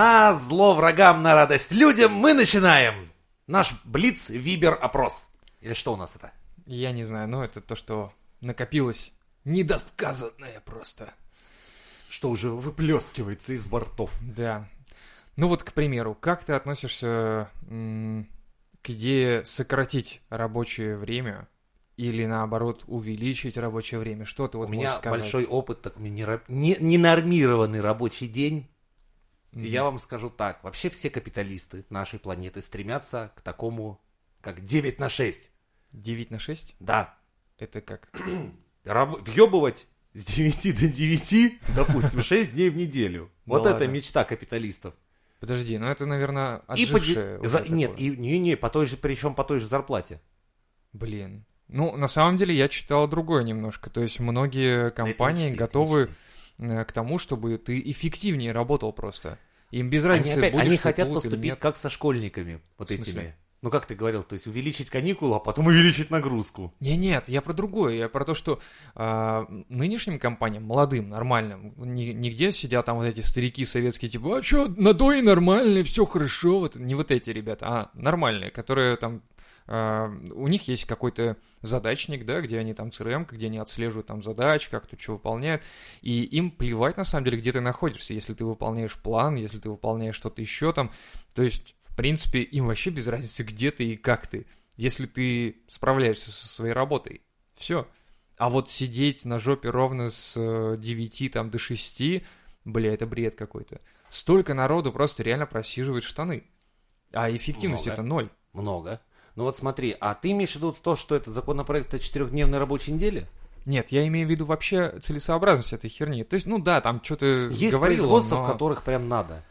на зло врагам, на радость людям мы начинаем наш Блиц-Вибер-опрос. Или что у нас это? Я не знаю, но это то, что накопилось недосказанное просто. Что уже выплескивается из бортов. Да. Ну вот, к примеру, как ты относишься к идее сократить рабочее время или наоборот увеличить рабочее время? Что ты вот у меня можешь сказать? большой опыт, так мне не, ра- не- ненормированный рабочий день. И Я вам скажу так, вообще все капиталисты нашей планеты стремятся к такому, как 9 на 6. 9 на 6? Да, Это как? раб- въебывать с 9 до 9, допустим, 6 дней в неделю. Да Вот это ладно. мечта капиталистов. Подожди, ну это, наверное, И по де- отжившее. за- Нет, и, не, не, по той же, причем по той же зарплате. Блин. Ну, на самом деле, я читал другое немножко. То есть, многие компании мечты, это готовы мечты. Э, к тому, чтобы ты эффективнее работал просто. Им без Они, разницы, опять, будешь они хотят или поступить как со школьниками, вот этими. Ну, как ты говорил, то есть увеличить каникулы, а потом увеличить нагрузку. Не, нет, я про другое. Я про то, что а, нынешним компаниям, молодым, нормальным, ни- нигде сидят там вот эти старики советские, типа, а что, на то и нормальные, все хорошо. Вот, не вот эти ребята, а нормальные, которые там у них есть какой-то задачник, да, где они там CRM, где они отслеживают там задачи, как тут что выполняют, и им плевать на самом деле, где ты находишься, если ты выполняешь план, если ты выполняешь что-то еще там, то есть, в принципе, им вообще без разницы, где ты и как ты, если ты справляешься со своей работой, все. А вот сидеть на жопе ровно с э, 9 там, до 6, бля, это бред какой-то. Столько народу просто реально просиживает штаны. А эффективность Много. это ноль. Много. Ну вот смотри, а ты имеешь в виду то, что этот законопроект о четырехдневной рабочей неделе? Нет, я имею в виду вообще целесообразность этой херни. То есть, ну да, там что-то Есть говорил, производства, но... в которых прям надо.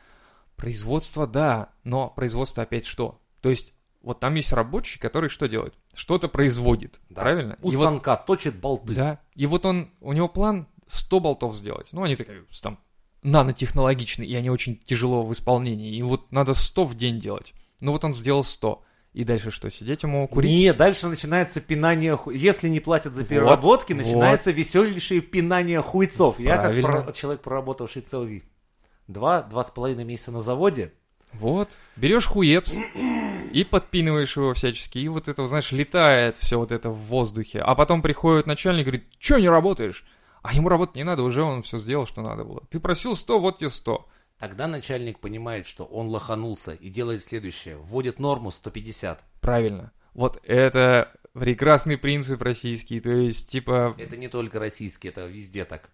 Производство, да, но производство опять что? То есть, вот там есть рабочий, который что делает? Что-то производит, Да. правильно? У И вот- станка точит болты. Да. И вот он, у него план 100 болтов сделать. Ну, они такие, там, нанотехнологичные, и они очень тяжело в исполнении. И вот надо 100 в день делать. Ну, вот он сделал 100. И дальше что, сидеть ему курить? Не, дальше начинается пинание ху- Если не платят за Вот, переработки, вот. начинается веселейшее пинание хуйцов. Я как Правильно. про- человек, проработавший целый два, два с половиной месяца на заводе, Вот. Берешь хуец и подпинываешь его всячески. И вот это, знаешь, летает все вот это в воздухе. А потом приходит начальник и говорит, что не работаешь? А ему работать не надо, уже он все сделал, что надо было. Ты просил 100, вот тебе 100. Тогда начальник понимает, что он лоханулся и делает следующее. Вводит норму 150. Правильно. Вот это прекрасный принцип российский. То есть, типа, Это не только российский, это везде так.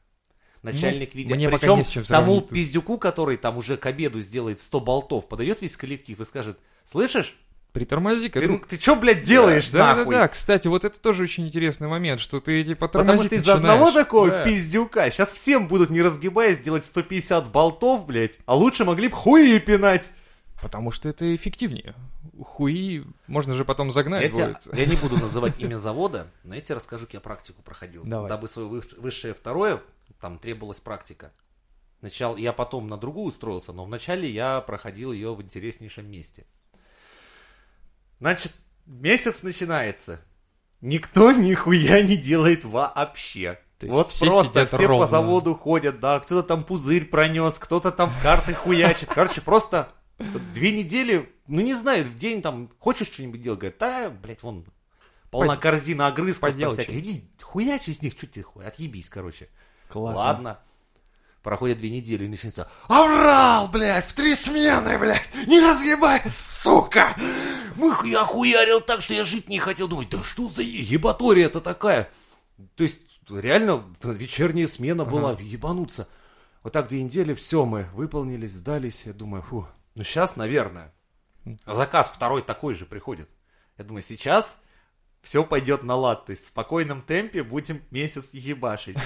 Начальник Ну, видит. мне пока Причем не с чем тому тут. пиздюку, который там уже к обеду сделает 100 болтов, подает весь коллектив и скажет, слышишь, притормози-ка. ты, друг». ты что, блядь, делаешь да, нахуй? Да, да, кстати, вот это тоже очень интересный момент, что ты типа Потому что из-за одного начинаешь. такого Да. пиздюка сейчас всем будут, не разгибаясь, делать 150 болтов, блядь, а лучше могли бы хуи пинать. Потому что это эффективнее. Хуи можно же потом загнать Я, будет. я не буду называть имя завода, но я тебе расскажу, как я практику проходил. Давай. Дабы свое высшее второе, там требовалась практика. Начал, я потом на другую устроился, но вначале я проходил ее в интереснейшем месте. Значит, месяц начинается. Никто нихуя не делает вообще. То вот все просто все ровно. по заводу ходят, да, кто-то там пузырь пронес, кто-то там в карты хуячит. Короче, просто две недели, ну не знаю, в день там, хочешь что-нибудь делать? Говорит, да, блядь, вон, полна Под- корзина огрызков там всяких. Иди, хуячь из них, что ты хуй, отъебись, короче. Классно. Ладно. Проходят две недели и начинается Аврал, блядь, в три смены, блядь, не разъебай, сука! Я хуярил так, что я жить не хотел. Думаю, да что за ебатория это такая? То есть, реально, вечерняя смена была, ебануться. Вот так две недели, все, мы выполнились, сдались. Я думаю, фу, ну сейчас, наверное. Заказ второй такой же приходит. Я думаю, сейчас все пойдет на лад. То есть в спокойном темпе будем месяц ебашить.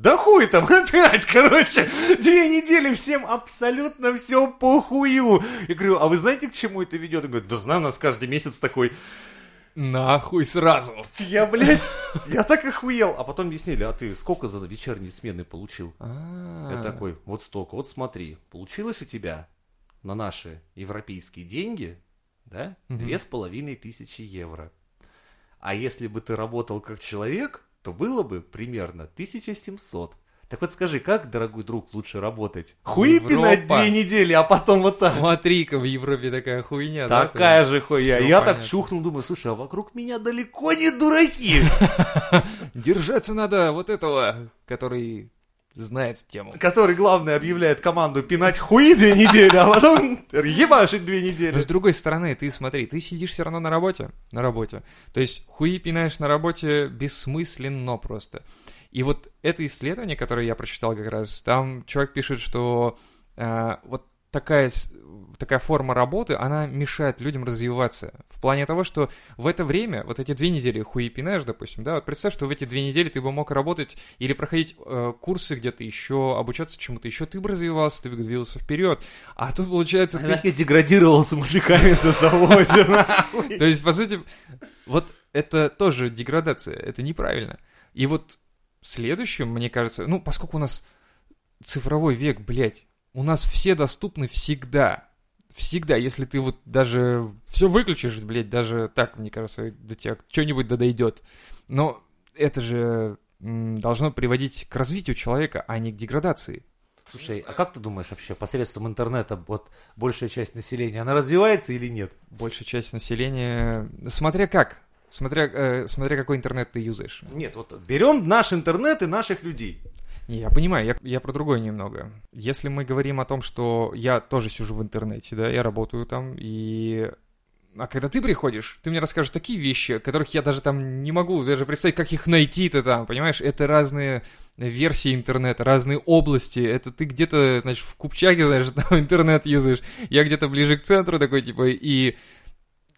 Да хуй там опять, короче, две недели всем абсолютно все похую. Я говорю, а вы знаете, к чему это ведет? Он говорит, да знаю, у нас каждый месяц такой. Нахуй сразу. Я, блядь, я так охуел. А потом объяснили, а ты сколько за вечерние смены получил? А, Я такой, вот столько, вот смотри, получилось у тебя на наши европейские деньги, да, две с половиной тысячи евро. А если бы ты работал как человек, то было бы примерно 1700. Так вот скажи, как, дорогой друг, лучше работать? Хуи пинать две недели, а потом вот так? Смотри-ка, в Европе такая хуйня, да? Такая же хуйня. Я понятно. так чухнул, думаю, слушай, а вокруг меня далеко не дураки, Держаться надо вот этого, который знает тему. который, главное, объявляет команду пинать хуи две недели, а потом ебашить две Но недели. с другой стороны, ты смотри, ты сидишь все равно на работе, на работе. То есть хуи пинаешь на работе бессмысленно просто. И вот это исследование, которое я прочитал как раз, там человек пишет, что э, вот такая, такая форма работы, она мешает людям развиваться. В плане того, что в это время, вот эти две недели хуи пинаешь, допустим, да, вот представь, что в эти две недели ты бы мог работать или проходить э, курсы где-то еще, обучаться чему-то еще, ты бы развивался, ты бы двигался вперед. А тут, получается, ты Я деградировал с мужиками на заводе, то есть, по сути, вот это тоже деградация, это неправильно. И вот следующим, мне кажется, ну, поскольку у нас цифровой век, блядь, у нас все доступны всегда. Всегда, если ты вот даже все выключишь, блядь, даже так, мне кажется, до тебя что-нибудь да дойдет. Но это же должно приводить к развитию человека, а не к деградации. Слушай, а как ты думаешь вообще, посредством интернета вот большая часть населения, она развивается или нет? Большая часть населения, смотря как, смотря, э, смотря какой интернет ты юзаешь. Нет, вот берем наш интернет и наших людей. Я понимаю, я, я про другое немного. Если мы говорим о том, что я тоже сижу в интернете, да, я работаю там, и... А когда ты приходишь, ты мне расскажешь такие вещи, которых я даже там не могу даже представить, как их найти-то там, понимаешь? Это разные версии интернета, разные области. Это ты где-то, значит, в Купчаге, знаешь, там интернет юзаешь. Я где-то ближе к центру такой, типа, и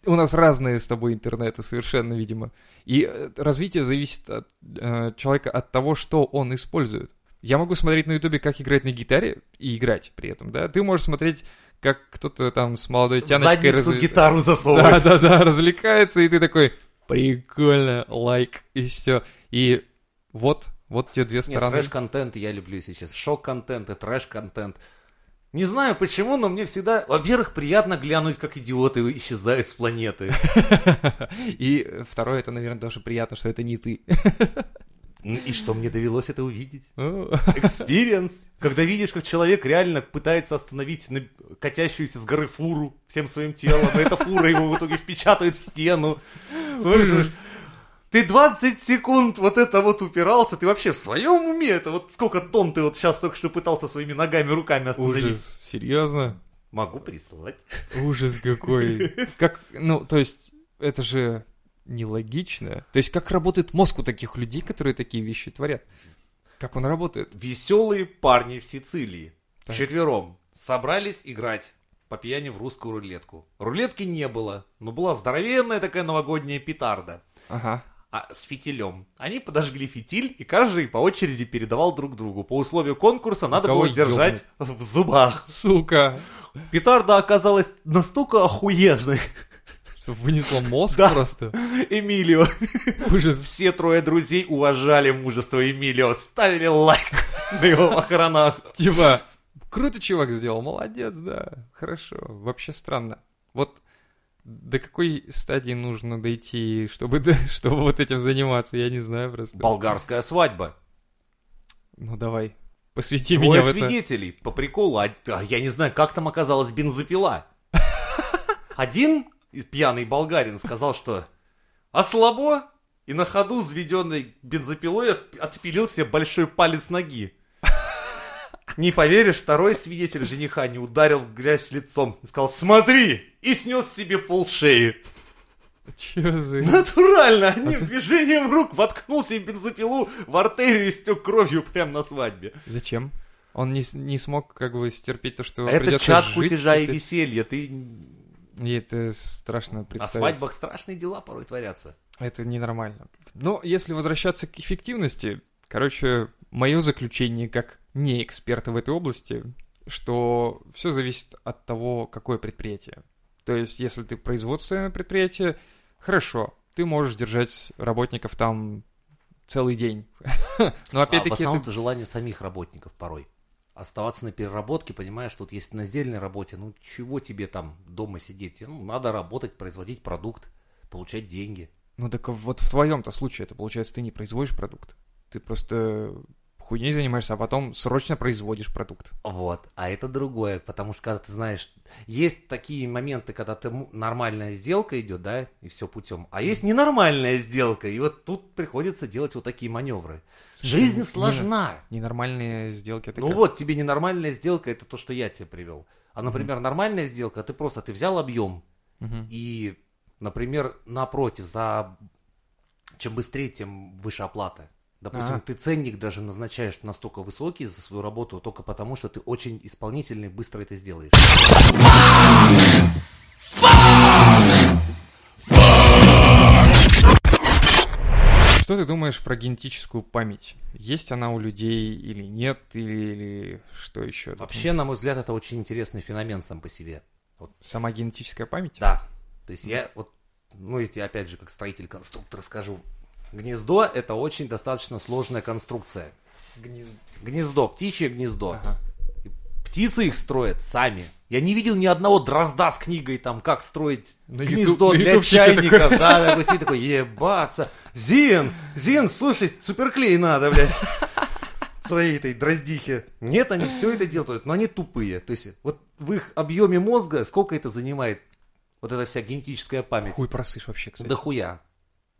у нас разные с тобой интернеты совершенно, видимо. И э, развитие зависит от э, человека от того, что он использует. Я могу смотреть на ютубе, как играть на гитаре и играть при этом, да? Ты можешь смотреть, как кто-то там с молодой тяночкой... задницу раз- гитару засовывать. Да-да-да, развлекается, и ты такой, прикольно, лайк, и все. И вот, вот те две Нет, стороны. трэш-контент я люблю сейчас. Шок-контент и трэш-контент. Не знаю почему, но мне всегда, во-первых, приятно глянуть, как идиоты исчезают с планеты. И второе, это, наверное, тоже приятно, что это не ты. М, И что мне довелось это увидеть? Experience. Когда видишь, как человек реально пытается остановить катящуюся с горы фуру всем своим телом, но эта фура его в итоге впечатает в стену. Слышишь? Ты 20 секунд вот это вот упирался, ты вообще в своем уме? Это вот сколько тонн ты вот сейчас только что пытался своими ногами, руками остановить? Ужас, серьезно? Могу прислать. Ужас какой. Как, ну, то есть, это же нелогично. То есть, как работает мозг у таких людей, которые такие вещи творят? Как он работает? Веселые парни в Сицилии. Так. Вчетвером собрались играть по пьяни в русскую рулетку. Рулетки не было, но была здоровенная такая новогодняя петарда. Ага. а, с фитилем. Они подожгли фитиль, и каждый по очереди передавал друг другу. По условию конкурса надо кого было держать в зубах. Сука. Петарда оказалась настолько охуенной. Что вынесло мозг Да. просто. Эмилио. Ужас. Все трое друзей уважали мужество Эмилио, ставили лайк на его похоронах. Типа, круто чувак сделал, молодец, да, хорошо. Вообще странно. Вот до какой стадии нужно дойти, чтобы, чтобы вот этим заниматься, я не знаю просто. Болгарская свадьба. Ну давай, посвяти Двое меня в это. свидетелей, по приколу. А, а я не знаю, как там оказалась бензопила. Один пьяный болгарин сказал, что ослабо, и на ходу заведенной бензопилой от- отпилил себе большой палец ноги. Не поверишь, второй свидетель жениха не ударил в грязь лицом и сказал «Смотри!» и снес себе полшеи. Чё за... Натурально, одним А движением рук воткнул себе бензопилу в артерию и стек кровью прямо на свадьбе. Зачем? Он не, не смог как бы стерпеть то, что А Это чат кутежа и теперь. веселья. Ты И это страшно На представить. свадьбах страшные дела порой творятся. Это ненормально. Но если возвращаться к эффективности, короче, мое заключение как не эксперта в этой области, что все зависит от того, какое предприятие. То есть, если ты производственное предприятие, хорошо, ты можешь держать работников там целый день. Но а в опять-таки основном это... это желание самих работников порой. Оставаться на переработке, понимаешь, тут есть на сдельной работе, ну чего тебе там дома сидеть? Ну, надо работать, производить продукт, получать деньги. Ну так вот в твоем-то случае это получается ты не производишь продукт. Ты просто хуйней занимаешься, а потом срочно производишь продукт. Вот, а это другое, потому что когда ты знаешь, есть такие моменты, когда ты нормальная сделка идет, да, и все путем, а есть ненормальная сделка, и вот тут приходится делать вот такие маневры. Смысле, Жизнь не- сложна. Ненормальные сделки. это Ну как? вот, тебе ненормальная сделка, это то, что я тебе привел. А, например, нормальная сделка, ты просто, ты взял объем, Мгм. и, например, напротив, за чем быстрее, тем выше оплата. Допустим, А. ты ценник даже назначаешь настолько высокий за свою работу только потому, что ты очень исполнительный, быстро это сделаешь. Что ты думаешь про генетическую память? Есть она у людей или нет, или, или что еще? Вообще, на мой взгляд, это очень интересный феномен сам по себе. Сама генетическая память? Да. То есть я вот, ну, я тебе опять же, как строитель-конструктор скажу. Гнездо – это очень достаточно сложная конструкция. Гнездо, птичье гнездо. Ага. Птицы их строят сами. Я не видел ни одного дрозда с книгой, там, как строить На гнездо ютуб- для такой. Да, такой сидит такой, ебаться. Зин, Зин, слушай, суперклей надо, блядь. Своей этой дроздихе. Нет, они все это делают, но они тупые. То есть, вот в их объеме мозга сколько это занимает, вот эта вся генетическая память? Хуй просышь вообще, кстати. Да хуя.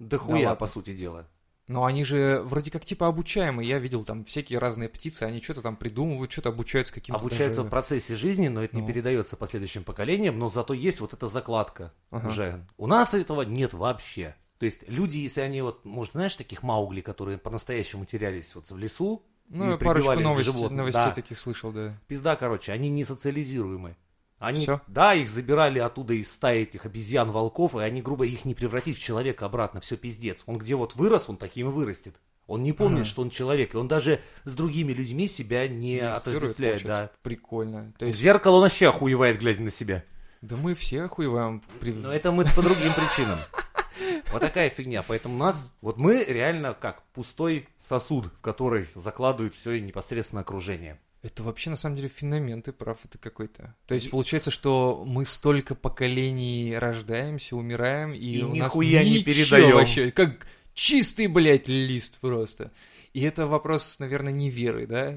Да хуя, ладно. по сути дела. Но они же вроде как типа обучаемые. Я видел там всякие разные птицы, они что-то там придумывают, что-то обучаются каким-то Обучаются даже- в процессе жизни, но это не Ну. передается последующим поколениям, но зато есть вот эта закладка Ага. уже. У нас этого нет вообще. То есть люди, если они вот, может, знаешь, таких маугли, которые по-настоящему терялись вот в лесу, Ну, и я парочку новостей, новостей Да. таких слышал, да. Пизда, короче, они не социализируемы. Они, Всё? да, их забирали оттуда из стаи этих обезьян-волков, и они, грубо, их не превратить в человека обратно, все пиздец. Он где вот вырос, он таким и вырастет. Он не помнит, Ага. что он человек, и он даже с другими людьми себя не отождествляет, да. Прикольно. То есть, зеркало он вообще охуевает, глядя на себя. да мы все охуеваем. При... Но это мы по другим причинам. Вот такая фигня. Поэтому нас, вот мы реально как пустой сосуд, в который закладывают все непосредственно окружение. Это вообще на самом деле феномен, ты прав, это какой-то. То есть получается, что мы столько поколений рождаемся, умираем, и, И у нас нихуя не ничего передаем. вообще, как чистый, блядь, лист просто. И это вопрос, наверное, не веры, да?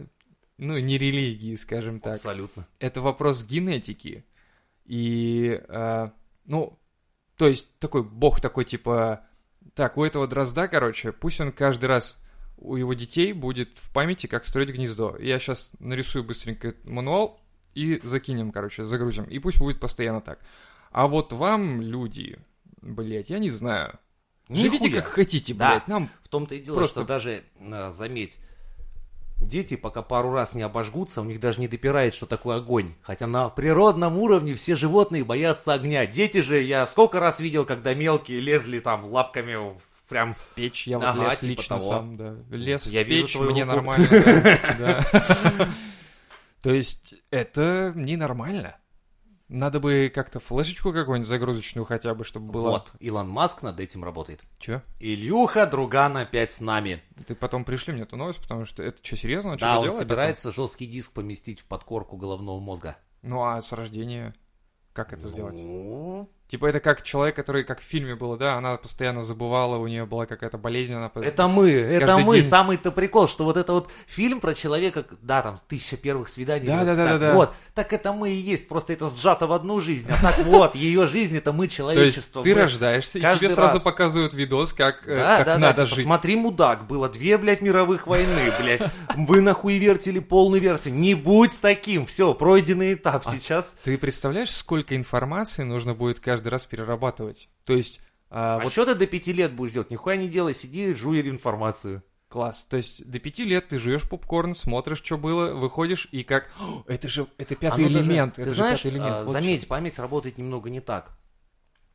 Ну, не религии, скажем так. Абсолютно. Это вопрос генетики. И, э, ну, то есть такой бог такой, типа, так, у этого дрозда, короче, пусть он каждый раз у его детей будет в памяти, как строить гнездо. Я сейчас нарисую быстренько мануал и закинем, короче, загрузим. И пусть будет постоянно так. А вот вам, люди, блядь, я не знаю. Живите Нихуя. как хотите, Да. блядь. Нам В том-то и дело, Просто- что даже, э, заметь, дети пока пару раз не обожгутся, у них даже не допирает, что такое огонь. Хотя на природном уровне все животные боятся огня. Дети же, я сколько раз видел, когда мелкие лезли там лапками в- прям печь, я вот Ага, лез типа лично того. сам, да. Лез Я в вижу печь, мне руку. нормально, да, да. То есть это ненормально. Надо бы как-то флешечку какую-нибудь загрузочную хотя бы, чтобы было. Вот, Илон Маск над этим работает. Чё? Илюха, друган опять с нами. Ты потом пришли мне эту новость, потому что это что, серьезно? да, Что-то он собирается жесткий диск поместить в подкорку головного мозга. Ну а с рождения как это сделать? Типа это как человек, который, как в фильме было, да, она постоянно забывала, у нее была какая-то болезнь, она... Это мы, это мы. день. Самый-то прикол, что вот это вот фильм про человека, да, там, тысяча первых свиданий. Да, вот да, да, так да, да. Вот, так это мы и есть, просто это сжато в одну жизнь. А так вот, ее жизнь, это мы, человечество. ты рождаешься, и тебе сразу раз. показывают видос, как, э, надо типа, жить. смотри, мудак, было две, блядь, мировых войны, блядь. Вы нахуй вертили полную версию. Не будь таким, все, пройденный этап А сейчас. Ты представляешь, сколько информации нужно будет каждый раз перерабатывать? То есть, а, А вот что ты до пяти лет будешь делать? Нихуя не делай, сиди, жуй информацию. класс. То есть, до пяти лет ты жуешь попкорн, смотришь, что было, выходишь, и как... «О, это же, это пятый Оно даже- элемент, ты это знаешь, же пятый элемент. а, вот заметь, память работает немного не так.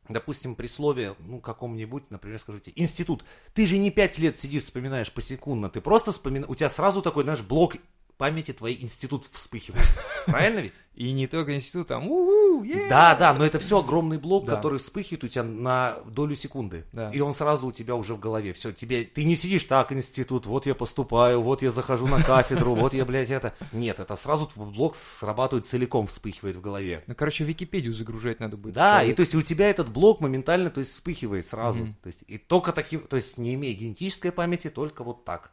Допустим, при слове, ну, каком-нибудь, например, скажу тебе, институт. Ты же не пять лет сидишь, вспоминаешь посекундно, ты просто вспоминаешь, у тебя сразу такой, знаешь, блок памяти твоей институт вспыхивает. Правильно ведь? И не только институт, там, у Да, да, но это все огромный блок, который вспыхивает у тебя на долю секунды. И он сразу у тебя уже в голове. Все, тебе, ты не сидишь так, институт, вот я поступаю, вот я захожу на кафедру, вот я, блядь, это. Нет, это сразу твой блок срабатывает целиком, вспыхивает в голове. Ну, короче, Википедию загружать надо будет. Да, и то есть у тебя этот блок моментально, то есть вспыхивает сразу. То есть и только таким, то есть не имея генетической памяти, только вот так.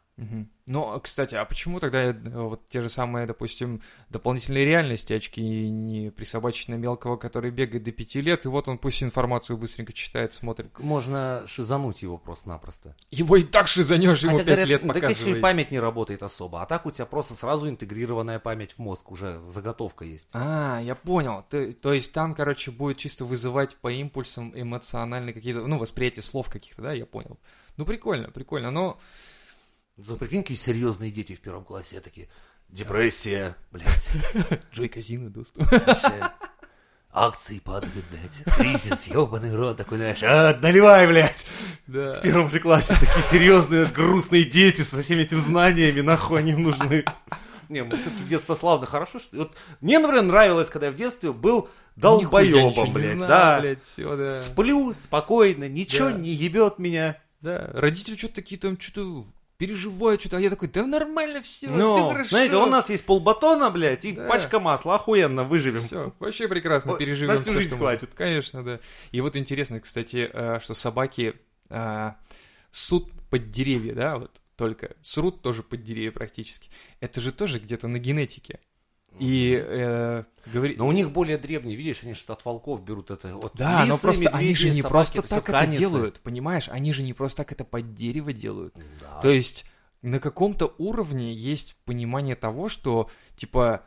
Ну, а, кстати, а почему тогда э, вот те же самые, допустим, дополнительные реальности очки не присобачить на мелкого, который бегает до пяти лет, и вот он пусть информацию быстренько читает, смотрит. Можно шизануть его просто-напросто. Его и так шизанешь, ему Хотя пять говорят, лет так если показывает. память не работает особо, а так у тебя просто сразу интегрированная память в мозг, уже заготовка есть. А, я понял. Ты- то есть там, короче, будет чисто вызывать по импульсам эмоциональные какие-то, ну, восприятие слов каких-то, да, я понял. Ну, прикольно, прикольно, но... За прикинь, какие серьезные дети в первом классе, такие, депрессия, блядь, Джой Казино доступ. акции падают, блядь, кризис, ебаный рот, такой, знаешь, а, наливай, блядь. Да. В первом же классе такие серьезные, грустные дети со всеми этими знаниями, нахуй они им нужны. Не, мы все-таки детство славно, хорошо. Что... Вот мне, например, нравилось, когда я в детстве был долбоебом, блядь, знал, да. блядь, всё, да. Сплю спокойно, ничего Да. не ебет меня. Да, родители что-то такие там что-то переживают, что-то, а я такой, да нормально все, все Ну, хорошо. знаете, у нас есть полбатона, блядь, и Да. пачка масла, охуенно, выживем. Все, вообще прекрасно, переживем. на всю жизнь хватит. Конечно, да. И вот интересно, кстати, э, что собаки э, ссут под деревья, да, вот только срут тоже под деревья практически. Это же тоже где-то на генетике. И э, говори... Но у них более древние, видишь, они же от волков берут это. Вот Да, но лисы, просто они же медведи, не собаки, просто так это канисы. делают, понимаешь? Они же не просто так это под дерево делают. Да. То есть на каком-то уровне есть понимание того, что типа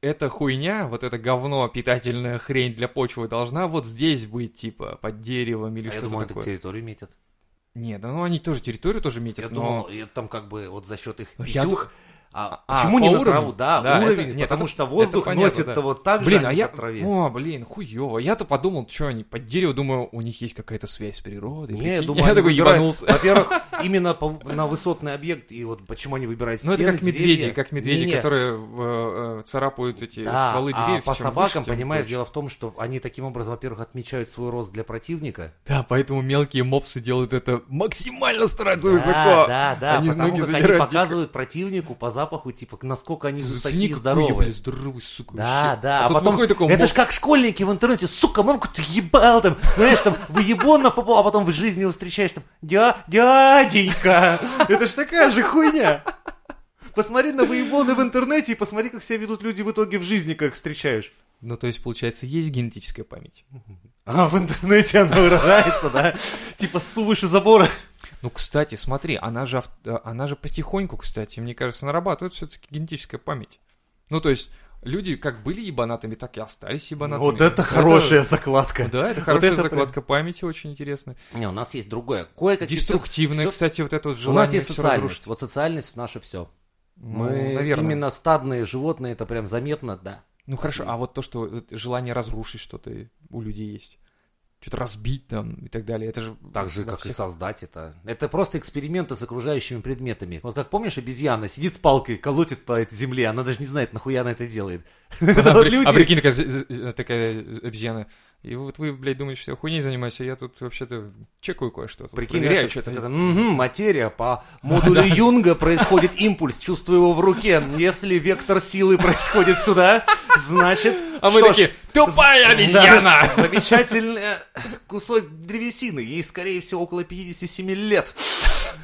эта хуйня, вот это говно, питательная хрень для почвы должна вот здесь быть, типа, под деревом или А я что-то думал, это территорию метят. Нет, да ну они тоже территорию тоже метят, Я но... думал, там как бы вот за счет их Я писюх. А, А, почему по не на уровню? траву? Да, Да, уровень, это- нет, потому это- что воздух это понятно, носит-то да. вот так Блин, же, а не я... по траве. О, блин, хуёво. Я-то подумал, что они под дерево, думаю, у них есть какая-то связь с природой. Не, я думаю, я такой выбирают, ебанулся. Во-первых, именно по- на высотный объект, и вот почему они выбирают Ну, это стены, как медведи, деревья. как медведи, Не-не. которые э, э, царапают эти Да, стволы а деревьев. по чем собакам, выше, понимаешь, дело в том, что они таким образом, во-первых, отмечают свой рост для противника. Да, поэтому мелкие мопсы делают это максимально стараются Да, высоко. да, да, Они потому как они показывают противнику по запаху, типа, насколько они высокие и здоровые. здоровый, сука, Да, вообще. да, А, а, потом, такой это ж как школьники в интернете, сука, мамку ты ебал там, знаешь, там, выебонов попал, а потом в жизни его встречаешь там, дя, дяденька, это ж такая же хуйня. Посмотри на выебоны в интернете и посмотри, как себя ведут люди в итоге в жизни, как их встречаешь. Ну, то есть, получается, есть генетическая память. А в интернете она выражается, да? Типа ссу выше забора. Ну, кстати, смотри, она же, э, она же потихоньку, кстати, мне кажется, нарабатывает все-таки генетическая память. Ну, то есть, люди как были ебанатами, так и остались ебанатами. Вот это хорошая закладка. Да, это Вот хорошая это прям- закладка памяти, очень интересная. Не, у нас есть другое. Кое-какие Деструктивная, всё- кстати, вот это вот У желание нас есть социальность. разрушить. Вот социальность наше все. Ну, Мы наверное. именно стадные животные, это прям заметно, да. Ну, хорошо, а вот то, что вот желание разрушить что-то у людей есть. Что-то разбить там и так далее. Это же Так же, как и всех- создать это. Это просто эксперименты с окружающими предметами. Вот как помнишь, обезьяна сидит с палкой, колотит по этой земле, она даже не знает, нахуя она это делает. Это А, прикинь, такая обезьяна. И вот вы, блядь, думаете, что я хуйней занимаюсь, а я тут вообще-то чекаю кое-что. Прикинь, что что-то. материя по модулю Юнга происходит импульс, чувствую его в руке. Если вектор силы происходит сюда, значит... А мы такие, тупая обезьяна! замечательный кусок древесины. Ей, скорее всего, около 57 лет.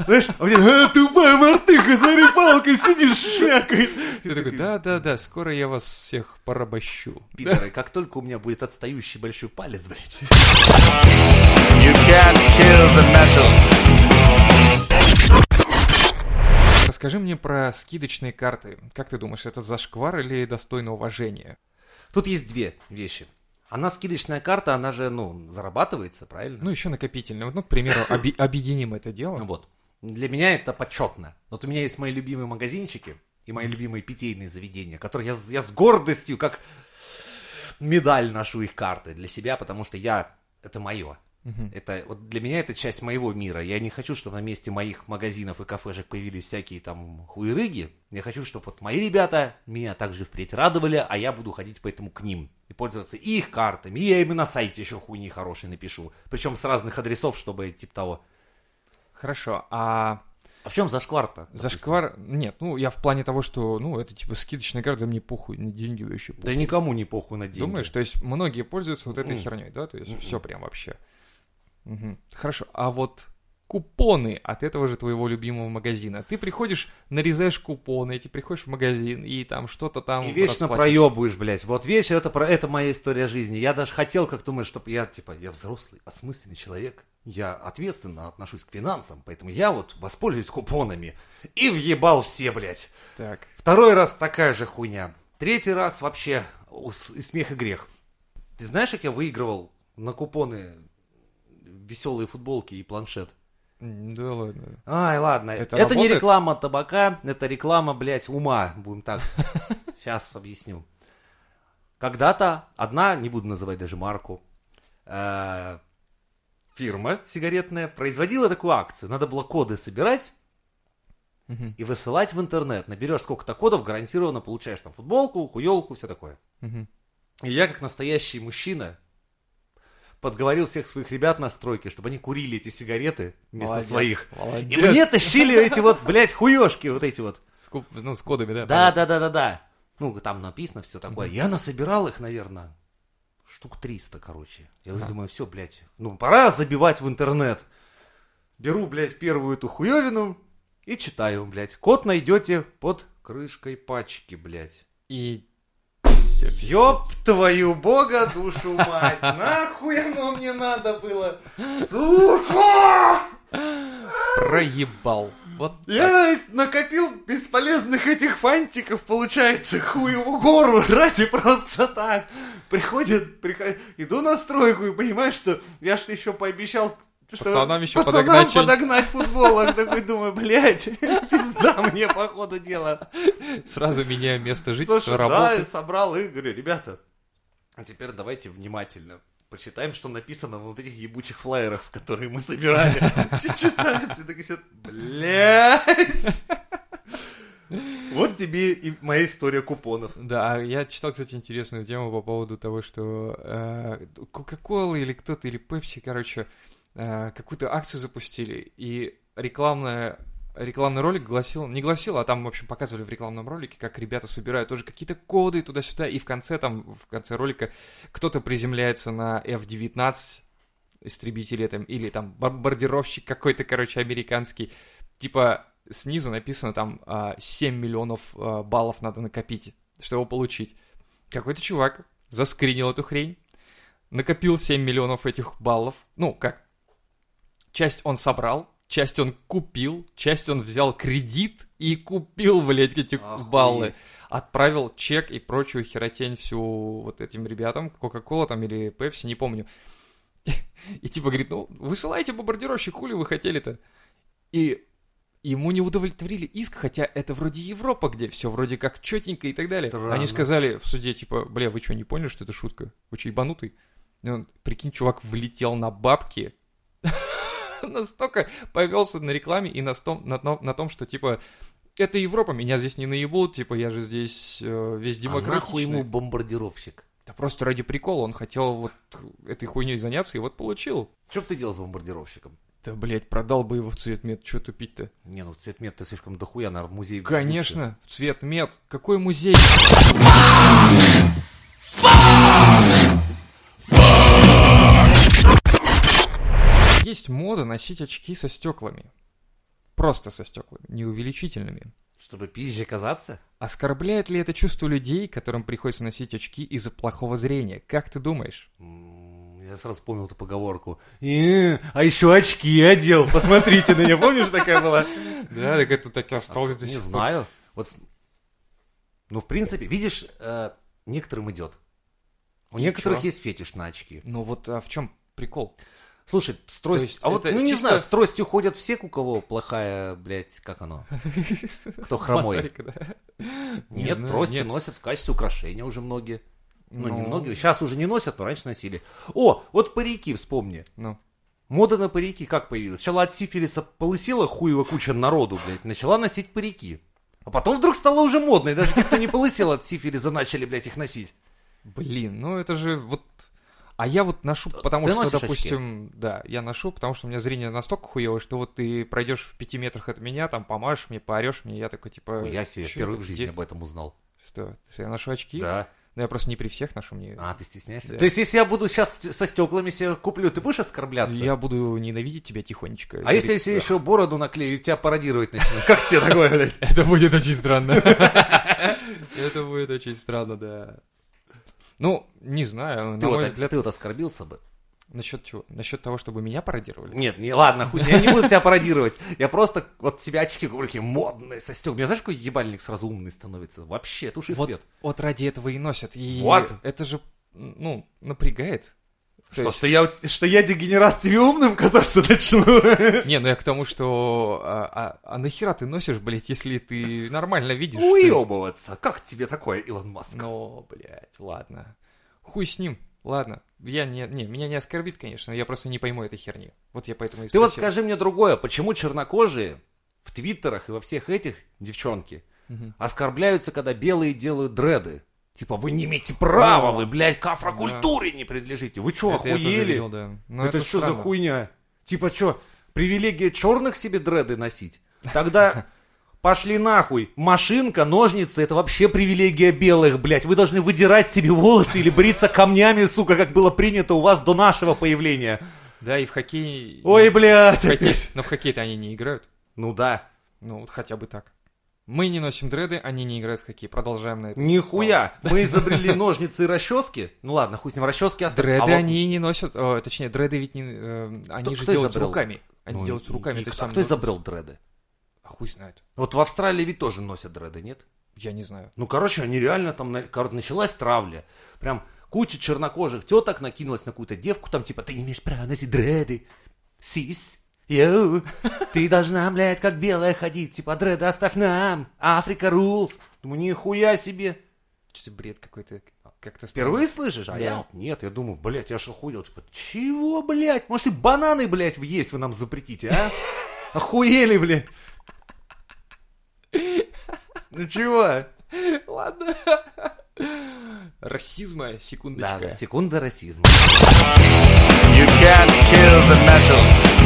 Знаешь, а мне, «А, тупая мартыха, смотри, палкой сидишь, шмякает. Ты такой, да-да-да, скоро я вас всех порабощу. Пидоры, как только у меня будет отстающий большой палец, блядь. You can't kill the metal. Расскажи мне про скидочные карты. Как ты думаешь, это зашквар или достойно уважения? Тут есть две вещи. Она скидочная карта, она же, ну, зарабатывается, правильно? Ну, еще накопительные. Вот, Ну, к примеру, объединим это дело. Вот. Для меня это почетно. Вот у меня есть мои любимые магазинчики и мои любимые питейные заведения, которые я, с- я с гордостью, как медаль ношу их карты для себя, потому что я, это мое. Мгм. Это вот для меня это часть моего мира. Я не хочу, чтобы на месте моих магазинов и кафешек появились всякие там хуерыги. Я хочу, чтобы вот мои ребята меня также впредь радовали, а я буду ходить поэтому к ним и пользоваться их картами. И я им на сайте еще хуйни хорошие напишу. Причем с разных адресов, чтобы типа того. Хорошо, а А в чем зашквар-то? зашквар... Нет, ну, я в плане того, что, ну, это типа скидочная карта, мне похуй, на деньги вообще похуй. Да никому не похуй на деньги. Думаешь, то есть многие пользуются вот этой Мгм. херней, да? То есть Мгм. все прям вообще. Мгм. Хорошо, а вот купоны от этого же твоего любимого магазина. Ты приходишь, нарезаешь купоны, ты приходишь в магазин и там что-то там И вечно расплачиваешься. проебываешь, блядь. Вот вечно это, про, это моя история жизни. Я даже хотел, как думаешь, чтобы я, типа, я взрослый, осмысленный человек. Я ответственно отношусь к финансам, поэтому я вот воспользуюсь купонами. И въебал все, блядь. Так, Второй раз такая же хуйня. Третий раз вообще и смех и грех. Ты знаешь, как я выигрывал на купоны веселые футболки и планшет? Да ладно. Ай, ладно. Это Это, не реклама табака, это реклама, блядь, ума. Будем так. Сейчас объясню. Когда-то одна, не буду называть даже марку, э, фирма сигаретная производила такую акцию. Надо было коды собирать Мгм, и высылать в интернет. Наберешь сколько-то кодов, гарантированно получаешь там футболку, хуелку, все такое. мгм. И я, как настоящий мужчина, подговорил всех своих ребят на стройке, чтобы они курили эти сигареты вместо Молодец, своих. молодец. И мне тащили эти вот, блядь, хуёшки вот эти вот. С Ну, с кодами, да? Да, да, да, да, да. Ну, там написано все такое. Я насобирал их, наверное, штук 300, короче. Я уже думаю, все, блядь, ну, пора забивать в интернет. Беру, блядь, первую эту хуевину и читаю, блядь. Код найдете под крышкой пачки, блядь. И... Всё, Ёб твою бога душу мать, нахуй оно мне надо было, сука! Проебал. Вот Я накопил бесполезных этих фантиков, получается, хуеву гору ради просто так. Приходит, приходит, иду на стройку и понимаю, что я что еще пообещал, что Пацанам еще пацанам подогнать подогнать футболок. Такой думаю, блядь, пизда мне по ходу дела. сразу меняю место жительства, Слушай, да, работы. я собрал и говорю, ребята, а теперь давайте внимательно почитаем, что написано на вот этих ебучих флайерах, которые мы собирали. Читается, и такой сидит, блядь. Вот тебе и моя история купонов. Да, я читал, кстати, интересную тему по поводу того, что э, Coca-Cola или кто-то, или Pepsi, короче, э, какую-то акцию запустили, и рекламная рекламный ролик гласил, не гласил, а там, в общем, показывали в рекламном ролике, как ребята собирают тоже какие-то коды туда-сюда, и в конце там, в конце ролика кто-то приземляется на F-19, истребитель там, или там бомбардировщик какой-то, короче, американский, типа снизу написано там а, 7 миллионов а, баллов надо накопить, чтобы его получить. Какой-то чувак заскринил эту хрень, накопил 7 миллионов этих баллов. Ну, как? Часть он собрал, часть он купил, часть он взял кредит и купил, блядь, эти Охуеть. баллы. Отправил чек и прочую херотень всю вот этим ребятам, Кока-Кола там или Пепси, не помню. И типа говорит, ну, высылайте бомбардировщик, хули вы хотели-то? И ему не удовлетворили иск, хотя это вроде Европа, где все вроде как четенько и так далее. Странно. Они сказали в суде, типа, бля, вы что, не поняли, что это шутка? Вы что, ебанутый? И он, прикинь, чувак влетел на бабки, настолько повелся на рекламе и на том, на, том- на том, что, типа, это Европа, меня здесь не наебут, типа, я же здесь э, весь А нахуй демократичный. ему бомбардировщик? Да просто ради прикола он хотел вот этой хуйней заняться и вот получил. Что бы ты делал с бомбардировщиком? Да, блядь, продал бы его в цвет мед, что тупить-то? Не, ну цветмет ты слишком дохуя, наверное, в музей. Конечно, в цвет мед. Какой музей? Есть мода носить очки со стеклами. Просто со стеклами, не увеличительными. Чтобы пизже казаться? Оскорбляет ли это чувство людей, которым приходится носить очки из-за плохого зрения? Как ты думаешь? Я сразу вспомнил эту поговорку. «Э, а еще очки одел, посмотрите на нее. Помнишь, такая была? Да, так это так и осталось Не знаю. Вот, ну, в принципе, видишь, э, некоторым идет. У некоторых есть фетиш на очки. Ну вот а в чем прикол? Слушай, с трость- есть А вот, ну, не чисто- знаю, с тростью ходят все, у кого плохая, блядь, как оно? Кто хромой? Моторика, да. Не Нет, знаю, трости нет. носят в качестве украшения уже многие. Ну, не Ну. многие. Сейчас уже не носят, но раньше носили. О, вот парики вспомни. Ну, Мода на парики как появилась? Сначала от сифилиса полысела хуева куча народу, блядь, начала носить парики. А потом вдруг стало уже модно, и даже те, кто не полысел от сифилиса, начали, блядь, их носить. Блин, ну это же вот... А я вот ношу, потому ты что, допустим, да, я ношу, потому что у меня зрение настолько хуевое, что вот ты пройдешь в пяти метрах от меня, там помашешь мне, поорешь мне, я такой, типа... Я себе «Чё впервые в жизни об этом узнал. Что, я ношу очки? Да. Ну, я просто не при всех ношу, мне... А, ты стесняешься? Да. То есть, если я буду сейчас со стеклами себе куплю, ты будешь оскорбляться? Я буду ненавидеть тебя тихонечко. А если я себе еще бороду наклею и тебя пародировать начну? Как тебе такое, блядь? Это будет очень странно. Это будет очень странно, да. Ну, не знаю, Ты вот, мой взгляд... ты вот оскорбился бы? Насчет чего? Насчет того, чтобы меня пародировали? Нет, не, ладно, хуй, я не буду тебя пародировать. Я просто вот себе очки такие модные, со стеклами. Мне знаешь, какой ебальник сразу умный становится? Вообще, туши вот, свет. вот ради этого и носят. И Вот. это же, ну, напрягает. То Что, есть- что, я, что я дегенерат тебе умным казаться начну? Не, ну я к тому, что... А, а- а нахера ты носишь, блядь, если ты нормально видишь? то есть- Уебываться. Как тебе такое, Илон Маск? Ну, блядь, ладно. Хуй с ним. Ладно. Я не... Не, меня не оскорбит, конечно, я просто не пойму этой херни. Вот я поэтому и Ты вот спросил. скажи мне другое, почему чернокожие в твиттерах и во всех этих девчонки Мгм. оскорбляются, когда белые делают дреды? Типа, вы не имеете права, О. вы, блядь, к афрокультуре не принадлежите. Вы что, Это охуели? видел, да. Но это что за хуйня? Типа что, привилегия черных себе дреды носить? Тогда пошли нахуй. Машинка, ножницы, это вообще привилегия белых, блядь. Вы должны выдирать себе волосы или бриться камнями, сука, как было принято у вас до нашего появления. Да, и в хоккей... Ой, блядь, в хоккей-. Но в хоккей-то они не играют. Ну да. Ну, вот хотя бы так. Мы не носим дреды, они не играют в хоккей. Продолжаем на это. Нихуя. Мы изобрели ножницы и расчески. Ну ладно, хуй с ним, расчески оставим. Дреды А вот- они не носят... о, точнее, дреды ведь не... э, они Кто- же кто делают изобрел? руками. Они Ну, делают и- руками. и есть кто- кто изобрел дреды? А хуй знает. Вот в Австралии ведь тоже носят дреды, нет? Я не знаю. Ну, короче, они реально там, на- кор- началась травля. Прям куча чернокожих теток накинулась на какую-то девку, там типа, ты не имеешь права носить дреды. Сис. Йоу, ты должна, блядь, как белая ходить. Типа, дреды оставь нам. Африка rules. Думаю, нихуя себе. Что-то бред какой-то. Как-то Впервые слышишь? А Да. я вот нет, я думаю, блядь, я ж охуел. Типа, чего, блядь? Может и бананы, блядь, есть вы нам запретите, а? Охуели, блядь. Ну чего? Ладно. Расизма, секундочка. Да, да, секунда расизма. You can't kill the metal.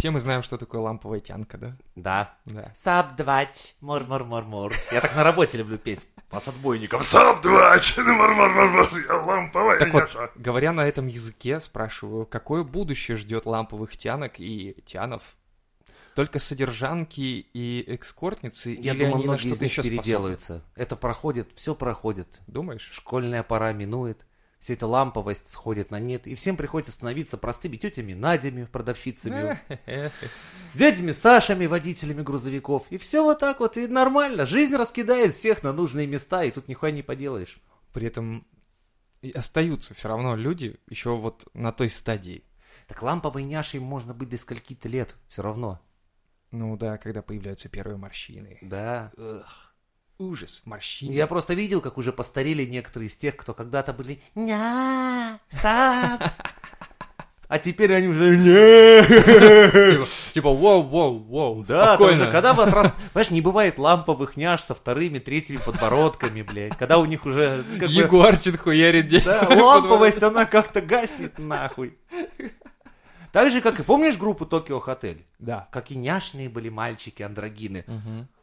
Все мы знаем, что такое ламповая тянка, да? Да. Да. Сабдвач, мур-мур-мур-мур. Я так на работе люблю петь по с отбойником. Сабдвач, мур-мур-мур-мур, я ламповая Так вот, говоря на этом языке, спрашиваю, какое будущее ждет ламповых тянок и тянов? Только содержанки и экскортницы? Я или думаю, они на многие из что-то них еще способны? переделаются. Это проходит, все проходит. Думаешь? Школьная пора минует. Вся эта ламповость сходит на нет. И всем приходится становиться простыми тетями Надями, продавщицами, дядями Сашами, водителями грузовиков. И все вот так вот, и нормально. Жизнь раскидает всех на нужные места, и тут нихуя не поделаешь. При этом остаются все равно люди еще вот на той стадии. Так ламповой няшей можно быть до скольки-то лет, все равно. Ну да, когда появляются первые морщины. Да. Эх, ужас, морщины. Я просто видел, как уже постарели некоторые из тех, кто когда-то были ня сам. А теперь они уже. Типа, типа, воу, воу, воу, Да, спокойно. же, когда вот раз, понимаешь, не бывает ламповых няш со вторыми, третьими подбородками, блядь. Когда у них уже как бы, Егорчин хуярит день. да, ламповость, она как-то гаснет нахуй. Так же, как и помнишь группу Токио Хотель? Да. Какие няшные были мальчики, андрогины.